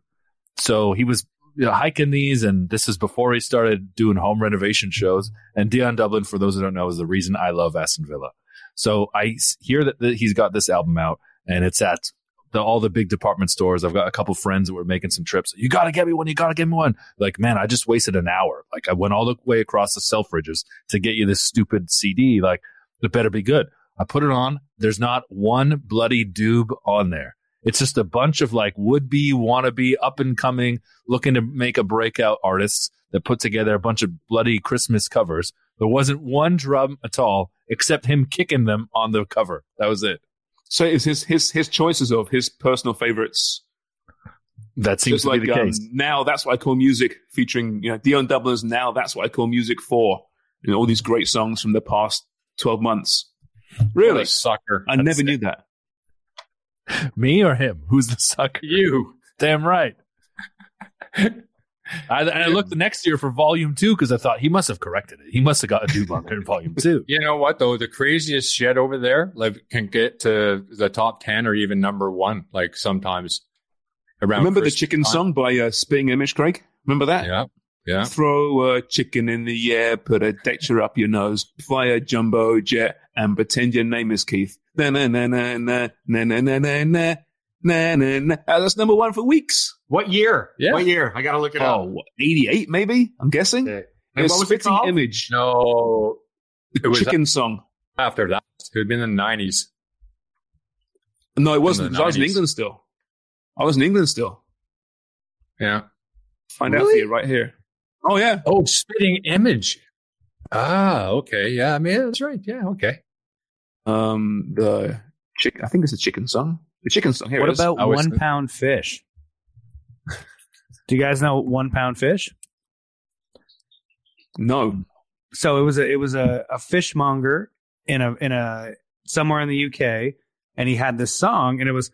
So he was you know, hiking these, and this is before he started doing home renovation shows. And Dion Dublin, for those who don't know, is the reason I love Aston Villa. So i hear that, that he's got this album out, and it's at the, all the big department stores. I've got a couple friends that were making some trips. You got to get me one. You got to get me one. Like, man, I just wasted an hour. Like, I went all the way across the Selfridges to get you this stupid CD. Like, it better be good. I put it on. There's not one bloody dube on there. It's just a bunch of like would be, wannabe, up and coming, looking to make a breakout artists that put together a bunch of bloody Christmas covers. There wasn't one drum at all except him kicking them on the cover. That was it. So it's his his his choices of his personal favorites. That seems Just to like be the um, case. now, that's what I call music, featuring you know Dion Dublin's "Now That's What I Call Music For." You know all these great songs from the past twelve months. What Really, a sucker. I That's never it. knew that. Me or him? Who's the sucker? You. Damn right. [laughs] I, and I looked the next year for volume two because I thought he must have corrected it. He must have got a dube on there in volume two. You know what though? The craziest shit over there like can get to the top ten or even number one. Like sometimes around. Remember the chicken time. song by uh, Spitting Image, Craig? Remember that? Yeah, yeah. Throw a chicken in the air, put a Dexter up your nose, fly a jumbo jet, and pretend your name is Keith. Na na na na na na na na na na na na na. Uh, That's number one for weeks. What year? Yeah. What year? I gotta look it Oh, up. what, 88 maybe? I'm guessing. Okay. And And what was it Spitting called? Image, No, the it was chicken song. after that. It would have been in the nineties. No, it wasn't. I was in England still. I was in England still. Yeah. Find out for you right here. Oh yeah. Oh, spitting image. Ah, okay. Yeah, I mean that's right. Yeah, okay. Um, the chick. I think it's a chicken song. The chicken song. Here what it is. about I one pound fish? Do you guys know one pound fish? No. So it was a it was a, a fishmonger in a in a somewhere in the UK, and he had this song, and it was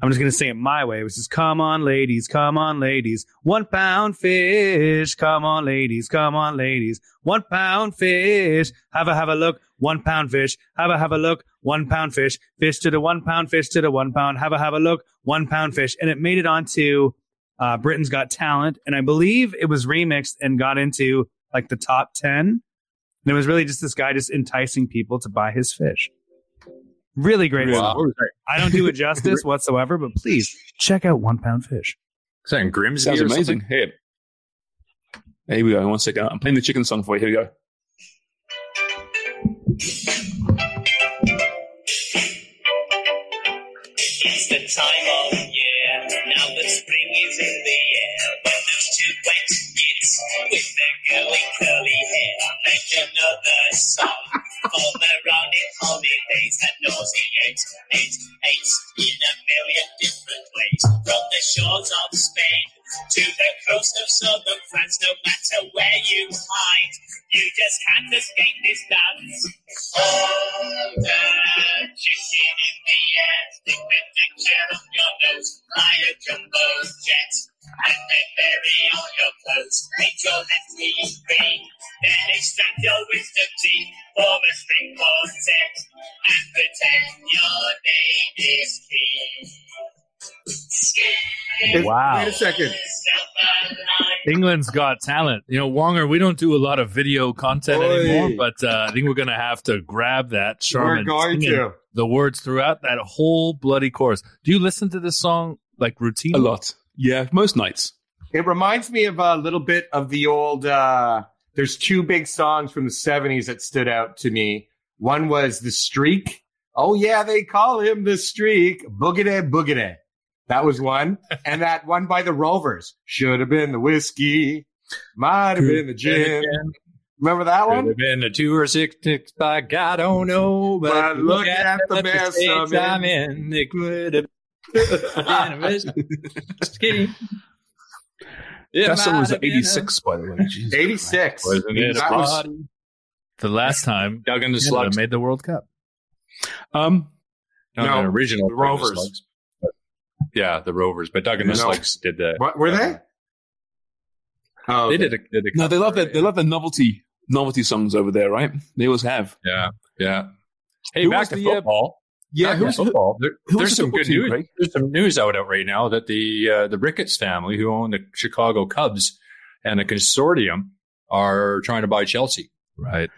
I'm just gonna say it my way. It was just "Come on, ladies, come on, ladies, one pound fish, come on, ladies, come on, ladies, one pound fish, have a have a look, one pound fish, have a have a look, one pound fish, fish to the one pound, fish to the one pound, have a have a look, one pound fish, and it made it onto uh, Britain's Got Talent, and I believe it was remixed and got into like the top 10. And it was really just this guy just enticing people to buy his fish. Really great. Wow. I don't do it [laughs] justice whatsoever, but please check out One Pound Fish. Is that Grimsby? Sounds amazing. something? Here. Here we go. One second. I'm playing the chicken song for you. Here we go. It's the time of with their curly, curly hair. I Make another song for the running holidays and nauseates it hates in a million different ways. From the shores of Spain to the coast of southern France, no matter where you hide you just can't escape this dance. Hold the chicken in the air, stick the picture on your nose, fly a jumbo jet, and then bury all your clothes. Make your left knee green, then extract your wisdom teeth, form a string quartet, and pretend your name is King. If- Wow. Wait a second. England's got talent. You know, Wonger, we don't do a lot of video content Oi. anymore, but uh, I think we're going to have to grab that. We're going to. the words throughout that whole bloody chorus. Do you listen to this song like routine? A lot. Yeah, most nights. It reminds me of a little bit of the old. uh There's two big songs from the '70s that stood out to me. One was "The Streak." Oh yeah, they call him the Streak. Boogity boogity. That was one, and that one by the Rovers should have been the whiskey, might have been the gin. Remember that Could one? have been a two or six six pack, I don't know. But, But look at the mess state I'm in. I'm in. It could have been a whiskey. It that song was have been a- 86, by the way. Jesus '86. Wasn't it That was- The last time Doug and the Canada Slugs. made the World Cup. Um, Not No, an original the Doug and Rovers. Slugs, but- yeah, the Rovers. But Doug and the No. Slugs did the. What were they? Oh, They okay. did a, did a no, they love cover, the, they love the novelty novelty songs over there, right? They always have. Yeah, yeah. Hey, Who back to the, uh, football. Yeah, Back to who's football. There- who there's some football good team, news. Craig? There's some news out, out right now that the uh, the Ricketts family, who own the Chicago Cubs and a consortium, are trying to buy Chelsea. Right.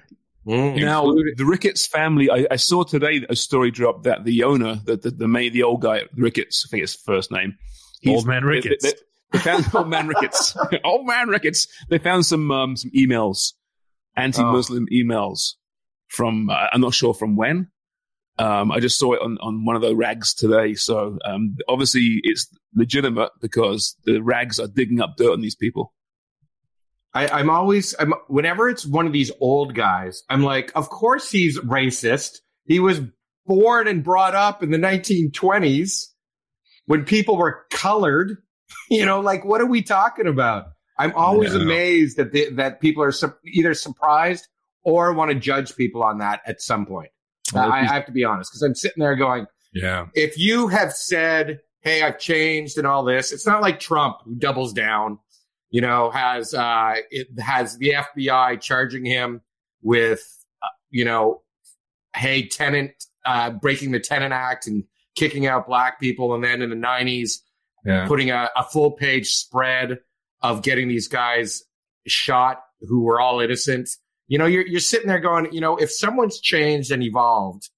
Mm. Now, the Ricketts family, I, I saw today a story drop that the owner, the the, the, main, the old guy, Ricketts, I think his first name, [laughs] Old man Ricketts. They, they- they found old man Ricketts. old man Ricketts. They found some um, some emails, anti-Muslim emails from uh, I'm not sure from when. Um, I just saw it on, on one of the rags today. So um, obviously it's legitimate because the rags are digging up dirt on these people. I, I'm always, I'm, whenever it's one of these old guys, I'm like, of course he's racist. He was born and brought up in the 1920s when people were colored. [laughs] You know, like, what are we talking about? I'm always Yeah. amazed that the, that people are su- either surprised or want to judge people on that at some point. Well, I, I have to be honest because I'm sitting there going, Yeah, if you have said, "Hey, I've changed" and all this, it's not like Trump who doubles down. You know, has uh, it has the FBI charging him with, uh, you know, hey, tenant uh, breaking the Tenant Act and kicking out black people, and then in the '90s yeah. putting a, a full page spread of getting these guys shot who were all innocent. You know, you're you're sitting there going, you know, if someone's changed and evolved,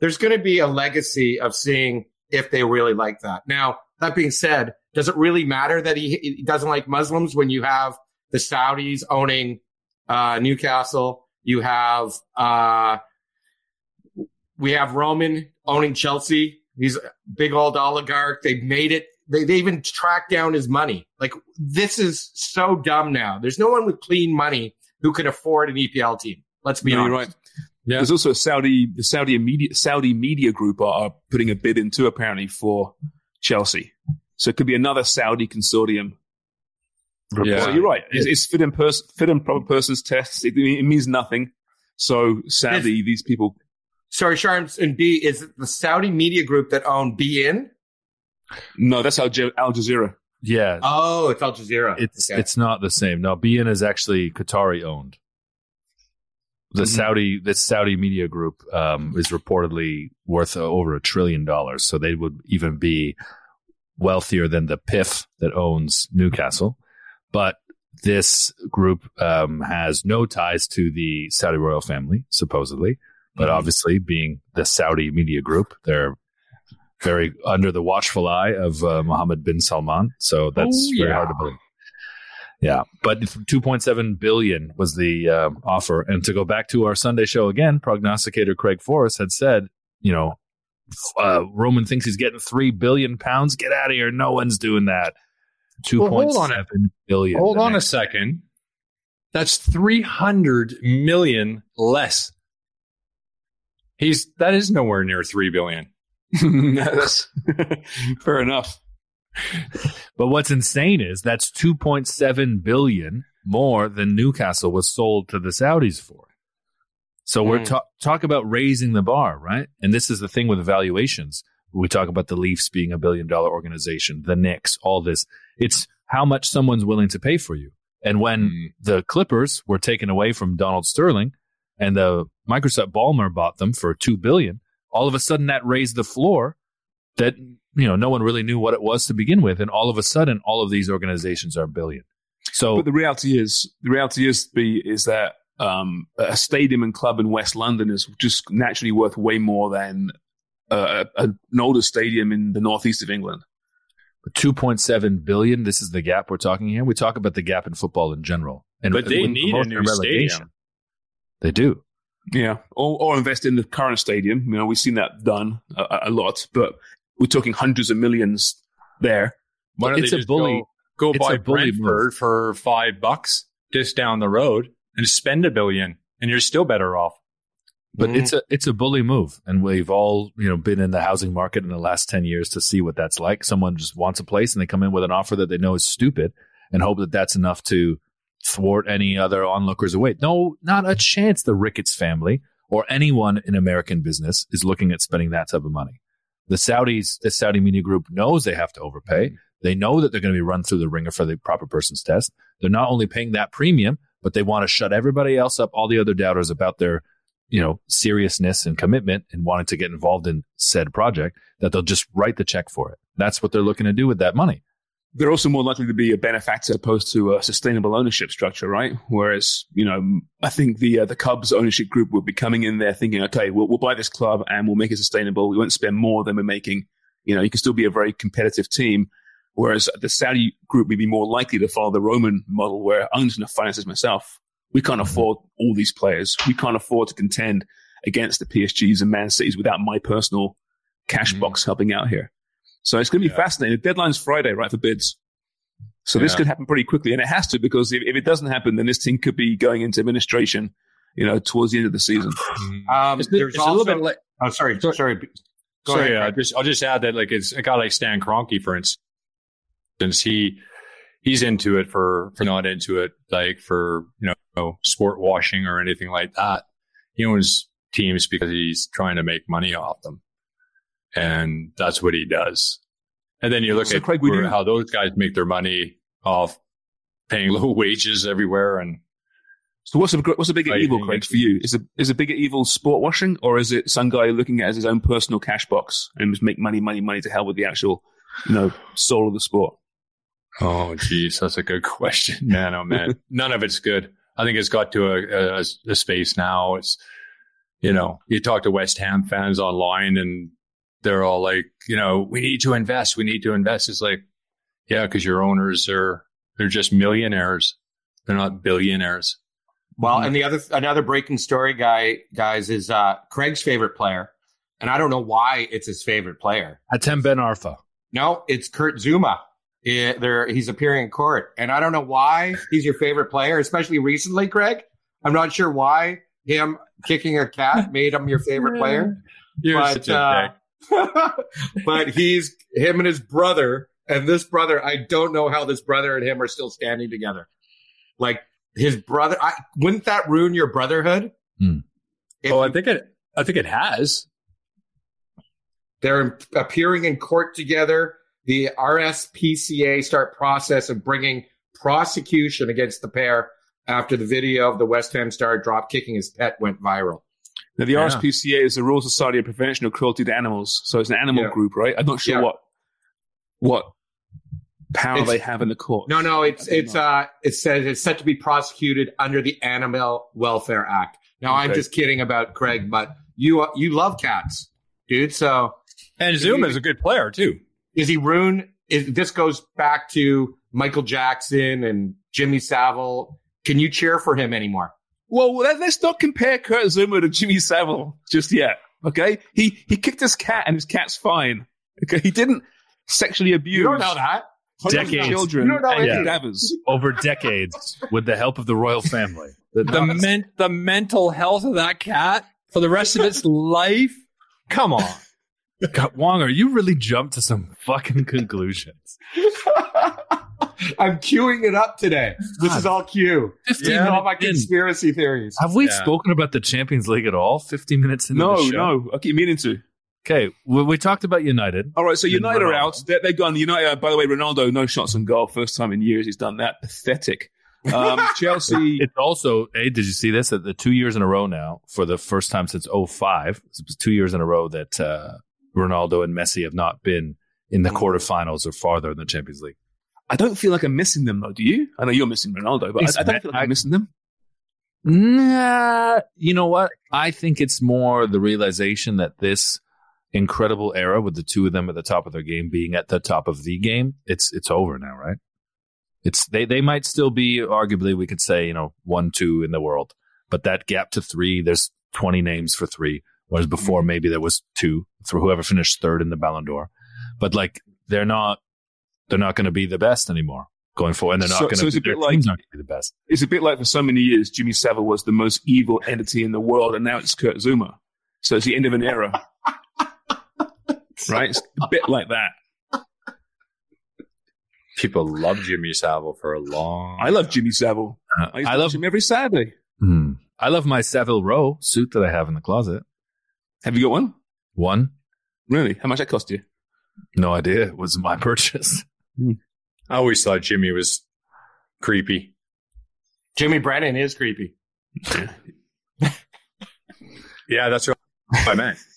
there's going to be a legacy of seeing if they really like that. Now, that being said, does it really matter that he, he doesn't like Muslims when you have the Saudis owning uh, Newcastle? You have uh, we have Roman owning Chelsea. He's a big old oligarch. They've made it. They, they even tracked down his money. Like this is so dumb now. There's no one with clean money who can afford an EPL team. Let's be No, honest. right. Yeah. There's also a Saudi, the Saudi media, Saudi media group are, are putting a bid in too, apparently, for Chelsea. So it could be another Saudi consortium. Yeah. So you're right. It's, it's fit and pers- fit and proper persons tests. It, it means nothing. So sadly, these people. Sorry, Sharms and B is it the Saudi media group that own beIN? No, that's Al, Al Jazeera. Yeah. Oh, it's Al Jazeera. It's Okay. it's not the same. No, beIN is actually Qatari owned. The Mhm. Saudi this Saudi media group um, is reportedly worth uh, over a trillion dollars, so they would even be wealthier than the PIF that owns Newcastle. But this group um, has no ties to the Saudi royal family, supposedly. But obviously, being the Saudi media group, they're very under the watchful eye of uh, Mohammed bin Salman. So that's Oh, very hard to believe. Yeah, but 2.7 billion was the um, offer. And to go back to our Sunday show again, prognosticator Craig Forrest had said, you know, uh, Roman thinks he's getting three billion pounds. Get out of here! No one's doing that. Two point hold on seven billion. Hold on a second. That's 300 million less. He's that is nowhere near 3 billion. [laughs] that's [laughs] fair enough. But what's insane is that's 2.7 billion more than Newcastle was sold to the Saudis for. So we're Mm. ta- talk about raising the bar, right? And this is the thing with valuations. We talk about the Leafs being a billion dollar organization, the Knicks, all this. It's how much someone's willing to pay for you. And when Mm. the Clippers were taken away from Donald Sterling and the Microsoft Ballmer bought them for 2 billion, all of a sudden that raised the floor that you know no one really knew what it was to begin with and all of a sudden all of these organizations are a billion. So But the reality is, the reality is, B, is that um, a stadium and club in West London is just naturally worth way more than uh, a, an older stadium in the northeast of England. 2.7 billion this is the gap we're talking here. We talk about the gap in football in general. And But they need a new stadium. They do. Yeah, or, or invest in the current stadium. You know, we've seen that done a, a lot, but we're talking hundreds of millions there. Why don't It's they a just bully- Go, go buy a bully Brentford move. for five bucks just down the road and spend a billion, and you're still better off. But Mhm. it's a it's a bully move, and we've all you know been in the housing market in the last ten years to see what that's like. Someone just wants a place, and they come in with an offer that they know is stupid, and hope that that's enough to thwart any other onlookers away. No, not a chance. The Ricketts family or anyone in American business is looking at spending that type of money. The Saudis, the Saudi media group knows they have to overpay. They know that they're going to be run through the ringer for the proper person's test. They're not only paying that premium, but they want to shut everybody else up, all the other doubters about their you know, seriousness and commitment and wanting to get involved in said project, that they'll just write the check for it. That's what they're looking to do with that money. They're also more likely to be a benefactor opposed to a sustainable ownership structure, right? Whereas, you know, I think the uh, the Cubs ownership group would be coming in there thinking, okay, we'll, we'll buy this club and we'll make it sustainable. We won't spend more than we're making. You know, you can still be a very competitive team. Whereas the Saudi group may be more likely to follow the Roman model, where I'm just going to finance this myself. We can't afford all these players. We can't afford to contend against the PSGs and Man Cities without my personal cash Mhm. box helping out here. So it's going to be Yeah. fascinating. The deadline's Friday, right, for bids. So this could happen pretty quickly, and it has to because if, if it doesn't happen, then this team could be going into administration, you know, towards the end of the season. Um, It's, there's it's also, a little bit like. oh, sorry, Sorry. sorry. Go Sorry, ahead, uh, just I'll just add that like it's a guy like Stan Kroenke, for instance, he he's into it for for not into it like for you know sport washing or anything like that. He owns teams because he's trying to make money off them, and that's what he does. And then you look So, at Craig, we where- how those guys make their money off paying [laughs] low wages everywhere and So what's a what's a bigger Right, evil, Craig, for you? Is a is a bigger evil sport washing, or is it some guy looking at as his own personal cash box and just make money, money, money to hell with the actual, you know, soul of the sport? Oh, geez, that's a good [laughs] question, man. Oh, man, none of it's good. I think it's got to a, a, a space now. It's, you know, you talk to West Ham fans online, and they're all like, you know, we need to invest. We need to invest. It's like, yeah, because your owners are they're just millionaires. They're not billionaires. Well, and the other another breaking story, guy guys, is uh, Craig's favorite player, and I don't know why it's his favorite player. Hatem Ben Arfa. No, it's Kurt Zouma. Yeah, there he's appearing in court, and I don't know why he's your favorite player, especially recently, Craig. I'm not sure why him kicking a cat [laughs] made him your favorite player, You're but such a uh, [laughs] but he's him and his brother, and this brother, I don't know how this brother and him are still standing together. Like his brother, I, wouldn't that ruin your brotherhood? Hmm. Oh, I think it. I think it has. they're appearing in court together. The RSPCA start process of bringing prosecution against the pair after the video of the West Ham star drop kicking his pet went viral. Now, the Yeah. RSPCA is the Royal Society of Prevention of Cruelty to Animals, so it's an animal Yeah. group, right? I'm not sure Yeah. what what power It's- they have in the court. No, no, it's I don't it's uh it says it's set to be prosecuted under the Animal Welfare Act. Now I'm just kidding about Craig, but you uh, you love cats, dude. So And Zouma is a good player too. Is he ruined? Is this goes back to Michael Jackson and Jimmy Savile? Can you cheer for him anymore? Well, let, us not compare Kurt Zouma to Jimmy Savile just yet. Okay, he he kicked his cat, and his cat's fine. Okay, he didn't sexually abuse You don't know that. Decades. children You don't know and anything. cadavers. over decades with the help of the royal family. The men- the mental health of that cat for the rest of its life. Come on. God, Wonger, you really jumped to some fucking conclusions. [laughs] I'm queuing it up today. This is all Q. 15 Yeah, all my minutes in. conspiracy theories. Have we Yeah. spoken about the Champions League at all? 15 minutes into No, the show? no. I keep meaning to. Okay, we, we talked about United. All right, so United are out. They're, they're gone. United, uh, by the way, Ronaldo, no shots on goal. First time in years he's done that. Pathetic. Um, [laughs] Chelsea. It's also, hey, did you see this? At the two years in a row now, for the first time since 05, it's two years in a row that uh, Ronaldo and Messi have not been in the mm. quarterfinals or farther in the Champions League. I don't feel like I'm missing them, though. Do you? I know you're missing Ronaldo, but I, I don't feel like I'm missing them. Nah, you know what? I think it's more the realization that this incredible era with the two of them at the top of their game being at the top of the game, it's it's over now, right? It's they they might still be arguably we could say, you know, one, two in the world. But that gap to three, there's twenty names for three. Whereas before maybe there was two for whoever finished third in the Ballon d'Or. But like they're not they're not gonna be the best anymore going forward. And they're not So- gonna so it's a bit like- teams aren't gonna be the best. It's a bit like for so many years, Jimmy Savile was the most evil entity in the world, and now it's Kurt Zouma. So it's the end of an era. right? It's a bit like that. People love Jimmy Savile for a long. I love Jimmy Savile. Uh, I, used I love him every Saturday. Hmm. I love my Savile Row suit that I have in the closet. Have you got one? One, Really? How much that cost you? no idea. It was my [laughs] purchase. I always thought Jimmy was creepy. Jimmy Brennan is creepy. [laughs] Yeah, that's what I meant. [laughs]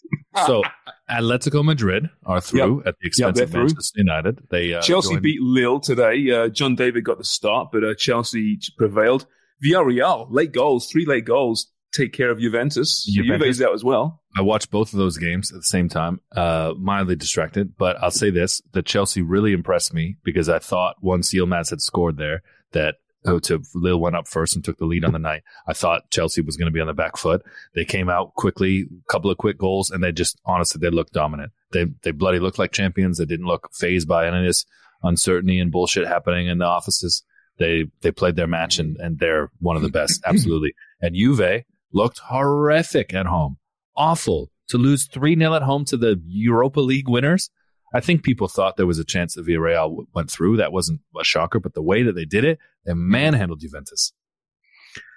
So Atletico Madrid are through at the expense they're of through. Manchester United. They uh, Chelsea joined- beat Lille today. Uh, John David got the start, but uh, Chelsea prevailed. Villarreal, late goals, three late goals, take care of Juventus. Juventus. Juve's out as well. I watched both of those games at the same time. Uh, mildly distracted, but I'll say this: that Chelsea really impressed me because I thought once Yilmaz had scored there, that oh, to Lille went up first and took the lead on the night. I thought Chelsea was going to be on the back foot. They came out quickly, a couple of quick goals, and they just honestly they looked dominant. They they bloody looked like champions. They didn't look phased by any of this uncertainty and bullshit happening in the offices. They they played their match and and they're one of the best, [clears throat] absolutely. And Juve looked horrific at home awful to lose 3 0 at home to the Europa League winners. I think people thought there was a chance that Villarreal w- went through. That wasn't a shocker, but the way that they did it, they manhandled Juventus.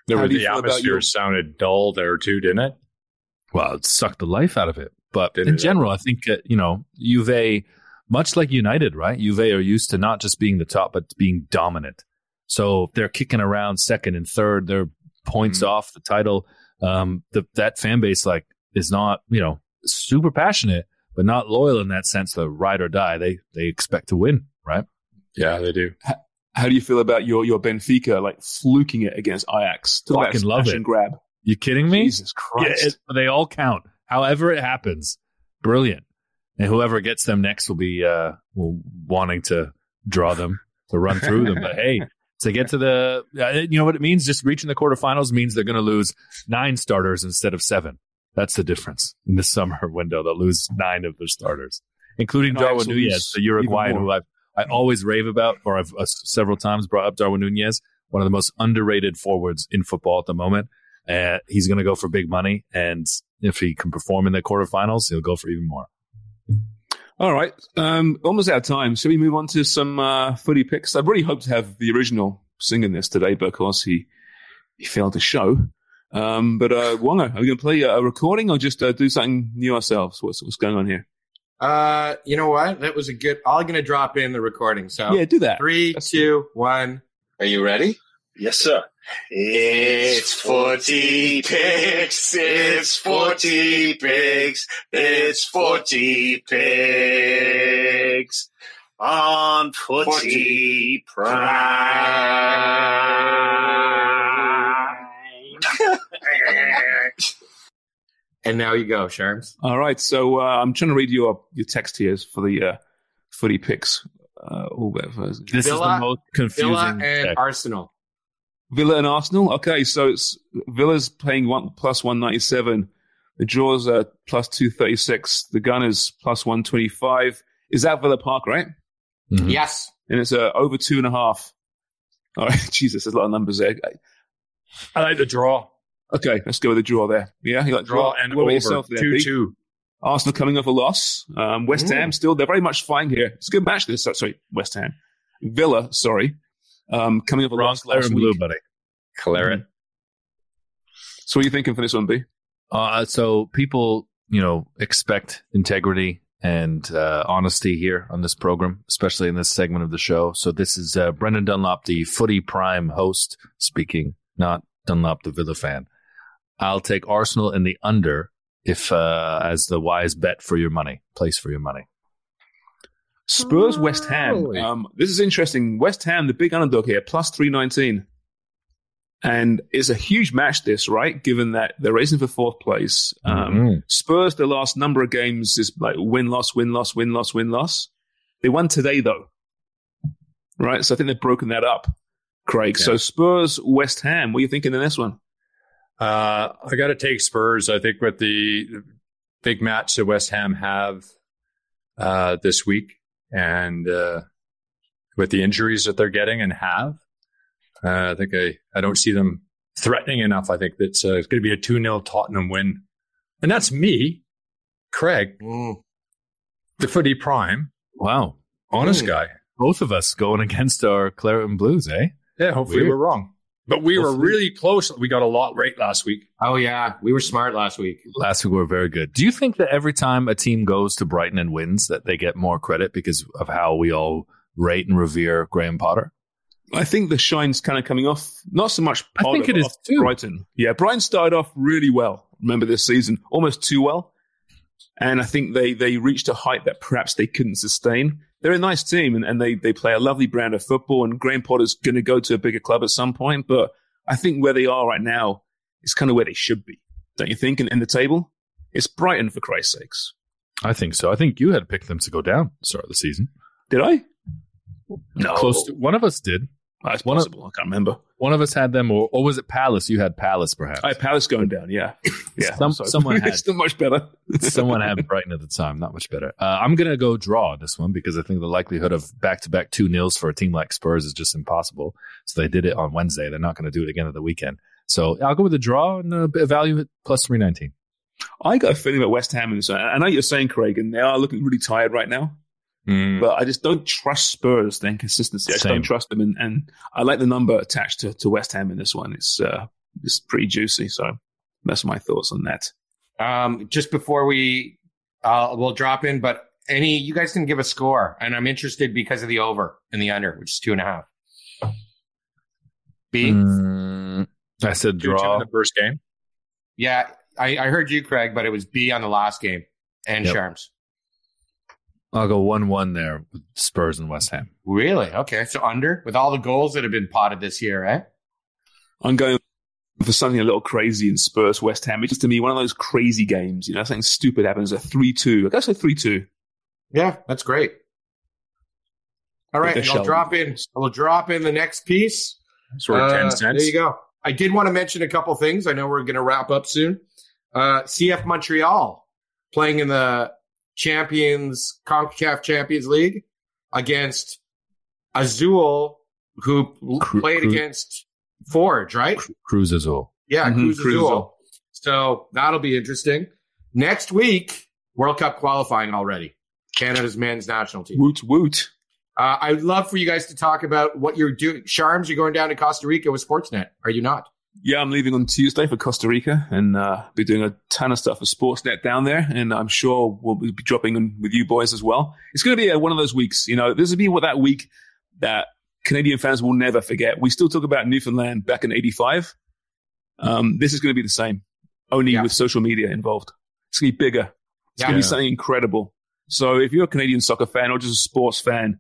There How were do you the atmosphere sounded dull there too, didn't it? Well, it sucked the life out of it. But Did in it? general, I think, uh, you know, Juve, much like United, right? Juve are used to not just being the top, but being dominant. So they're kicking around second and third. They're points Mm-hmm. off the title. Um, the, that fan base, like, is not, you know, super passionate, but not loyal in that sense. The ride or die. They they expect to win, right? Yeah, they do. How do you feel about your, your Benfica, like fluking it against Ajax? Talk Fucking love it. and grab. You kidding me? Jesus Yeah, Christ. it- they all count. However it happens, brilliant. And whoever gets them next will be uh, will wanting to draw them to run through them. But hey, [laughs] to get to the, uh, you know what it means? Just reaching the quarterfinals means they're going to lose nine starters instead of seven. That's the difference in the [laughs] summer window. They'll lose nine of their starters, including Darwin Nunez, the Uruguayan, who. I've I always rave about, or I've uh, several times brought up Darwin Nunez, one of the most underrated forwards in football at the moment. Uh, he's going to go for big money, and if he can perform in the quarterfinals, he'll go for even more. All right. Um, almost out of time. Shall we move on to some uh, footy picks? I really hope to have the original singing this today, but of course he, he failed to show. Um, but uh, Wongo, are we going to play a recording or just uh, do something new ourselves? What's, what's going on here? Uh, you know what? That was a good. I'm gonna drop in the recording. So Yeah, do that. three, two, one. Are you ready? Yes, sir. It's Footy picks. It's Footy picks. It's Footy picks. On Footy Prime. [laughs] And now you go, Sharms. All right. So uh, I'm trying to read your your text here for the uh, footy picks. Uh, oh, whatever. This is the most confusing. Villa and text. Arsenal. Villa and Arsenal. Okay, so it's Villa's playing one plus one ninety seven. The draws are plus two thirty six. The Gunners plus one twenty five. Is that Villa Park, right? Mhm. Yes. And it's uh, over two and a half. All right, [laughs] Jesus, there's a lot of numbers there. I like the draw. Okay, let's go with the draw there. Yeah, you like Draw and what about over yourself there, two Pete? two. Arsenal coming off a loss. Um, West. Ham still, they're very much fine here. It's a good match this. Sorry, West Ham. Villa, sorry. Um, coming up a Wrong loss Claret and blue, buddy. Claret. So what are you thinking for this one, B? Uh, so people, you know, expect integrity and uh, honesty here on this program, especially in this segment of the show. So this is uh, Brendan Dunlop, the Footy Prime host, speaking, not Dunlop, the Villa fan. I'll take Arsenal in the under if uh, as the wise bet for your money, place for your money. Spurs, West Ham. Really? Um, this is interesting. West Ham, the big underdog here, plus 319. And it's a huge match, this, right? Given that they're racing for fourth place. Um, Mhm. Spurs, the last number of games is like win, loss, win, loss, win, loss, win, loss. They won today, though. Right? So I think they've broken that up, Craig. So Spurs, West Ham, what are you thinking in this one? Uh, I got to take Spurs. I think with the big match that West Ham have uh, this week, and uh, with the injuries that they're getting and have, uh, I think I, I don't see them threatening enough. I think that's uh, it's going to be a 2 0 Tottenham win. And that's me, Craig, Mm. the footy prime, Wow. honest Mm. guy. Both of us going against our Claret and Blues, eh? Yeah, hopefully Weird. we're wrong. But we were Hopefully. really close. We got a lot right last week. Oh yeah, we were smart last week. Last week we were very good. Do you think that every time a team goes to Brighton and wins, that they get more credit because of how we all rate and revere Graham Potter? I think the shine's kind of coming off, not so much I think Potter, it but is too. Brighton. Yeah, Brighton started off really well. Remember this season, almost too well. And I think they, they reached a height that perhaps they couldn't sustain. They're a nice team and, and they, they play a lovely brand of football. And Graham Potter's going to go to a bigger club at some point. But I think where they are right now is kind of where they should be. Don't you think? In, in the table, it's Brighton for Christ's sakes. I think so. I think you had picked them to go down at the start of the season. Did I? No, Close to, one of us did. That's one of- possible. I can't remember. One of us had them, or, or was it Palace? You had Palace, perhaps. I had Palace going down. Yeah, [laughs] yeah. Some- someone [laughs] had- it's still much better. [laughs] Someone had Brighton at the time, not much better. Uh, I'm going to go draw this one because I think the likelihood of back to back two nils for a team like Spurs is just impossible. So they did it on Wednesday. They're not going to do it again at the weekend. So I'll go with a draw and a bit of value at plus 319. I got a feeling about West Ham and. I know you're saying Craig, and they are looking really tired right now. But I just don't trust Spurs. Their inconsistency. I just Same. don't trust them, and, and I like the number attached to, to West Ham in this one. It's uh, it's pretty juicy. So that's my thoughts on that. Um, just before we, uh, we'll drop in, but any, you guys can give a score, and I'm interested because of the over and the under, which is two and a half. B, Mm, I said Two two in draw. the first game. yeah, I, I heard you, Craig, but it was B on the last game, and Yep. Sharms. I'll go 1 1 there with Spurs and West Ham. Really? Okay, so under with all the goals that have been potted this year, eh? I'm going for something a little crazy in Spurs West Ham. It's just to me one of those crazy games. You know, something stupid happens. A three two. I guess a three two. Yeah, that's great. All right, With the and I'll Sheldon. drop in. I'll drop in the next piece. Sort of Uh, ten cents. There you go. I did want to mention a couple things. I know we're going to wrap up soon. Uh, CF Montreal playing in the Champions Concacaf Champions League against Azul, who Cru- played Cru- against Forge, right? Cruz Azul. Yeah, Mhm, Cruz Cruz Azul. Azul. So that'll be interesting. Next week, World Cup qualifying already. Canada's men's national team. Woot woot. Uh, I'd love for you guys to talk about what you're doing. Sharms, you're going down to Costa Rica with Sportsnet. Are you not? Yeah, I'm leaving on Tuesday for Costa Rica and uh, be doing a ton of stuff for Sportsnet down there. And I'm sure we'll be dropping in with you boys as well. It's going to be uh one of those weeks. You know, this will be what that week that Canadian fans will never forget. We still talk about Newfoundland back in '85. Um, this is going to be the same, only Yeah. with social media involved. It's going to be bigger. It's going to be something incredible. So if you're a Canadian soccer fan or just a sports fan,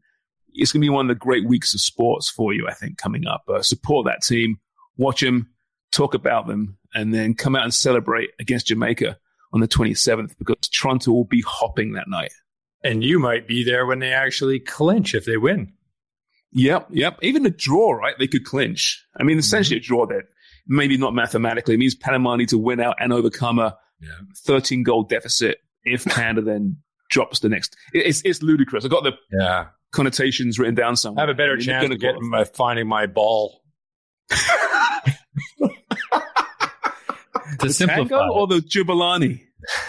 it's going to be one of the great weeks of sports for you, I think, coming up. Uh, support that team, watch them, talk about them, and then come out and celebrate against Jamaica on the 27th because Toronto will be hopping that night. And you might be there when they actually clinch if they win. Yep, yep. Even a draw, right? They could clinch. I mean, essentially a draw that maybe not mathematically. It means Panama need to win out and overcome a Yeah. 13 goal deficit if Canada then drops the next. It's, it's ludicrous. I got the Yeah. connotations written down somewhere. I have a better I mean, chance of getting my, finding my ball. [laughs] To the simplify, tango or the Jabulani? [laughs]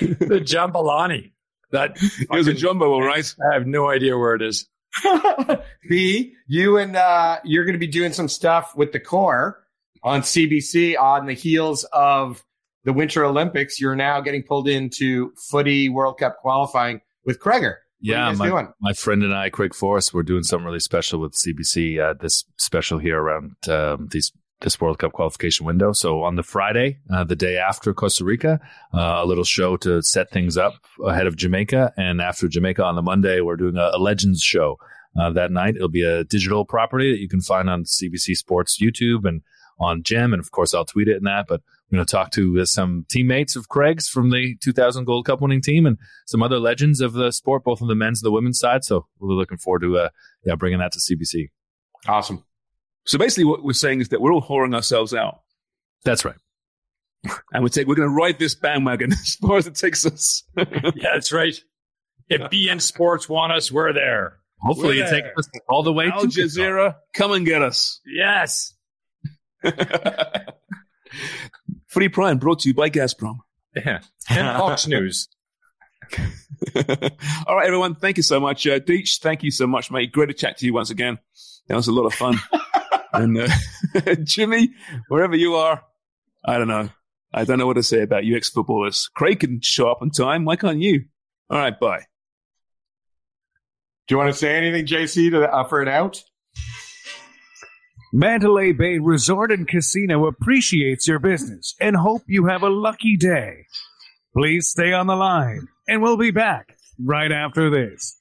the jambalani. That It was a jumbo, all right. I have no idea where it is. [laughs] B, you and uh, you're going to be doing some stuff with the core on CBC on the heels of the Winter Olympics. You're now getting pulled into footy World Cup qualifying with Kreger. What Yeah, my, my friend and I, Craig Forrest, we're doing something really special with CBC. Uh, this special here around um, these this World Cup qualification window. So on the Friday, uh, the day after Costa Rica, uh, a little show to set things up ahead of Jamaica, and after Jamaica on the Monday, we're doing a, a Legends show uh, that night. It'll be a digital property that you can find on CBC Sports YouTube and on Gem, and of course I'll tweet it and that. But I'm going to talk to uh, some teammates of Craig's from the 2000 Gold Cup winning team and some other legends of the sport, both on the men's and the women's side. So we're looking forward to uh, yeah bringing that to CBC. Awesome. So basically, what we're saying is that we're all whoring ourselves out, That's right. and we take we're going to ride this bandwagon [laughs] as far as it takes us. [laughs] Yeah, that's right. If beIN Sports want us, we're there. Hopefully, We're you take us all the way Al to Jazeera, come and get us. Yes. [laughs] Free Prime brought to you by Gazprom. Yeah. And Fox News. All right, everyone. Thank you so much. Uh, Deech, thank you so much, mate. Great to chat to you once again. That was a lot of fun. And uh, [laughs] Jimmy, wherever you are, I don't know. I don't know what to say about you ex footballers. Craig can show up on time. Why can't you? All right, bye. Do you want to say anything, JC, to offer it out? Mandalay Bay Resort and Casino appreciates your business and hope you have a lucky day. Please stay on the line, and we'll be back right after this.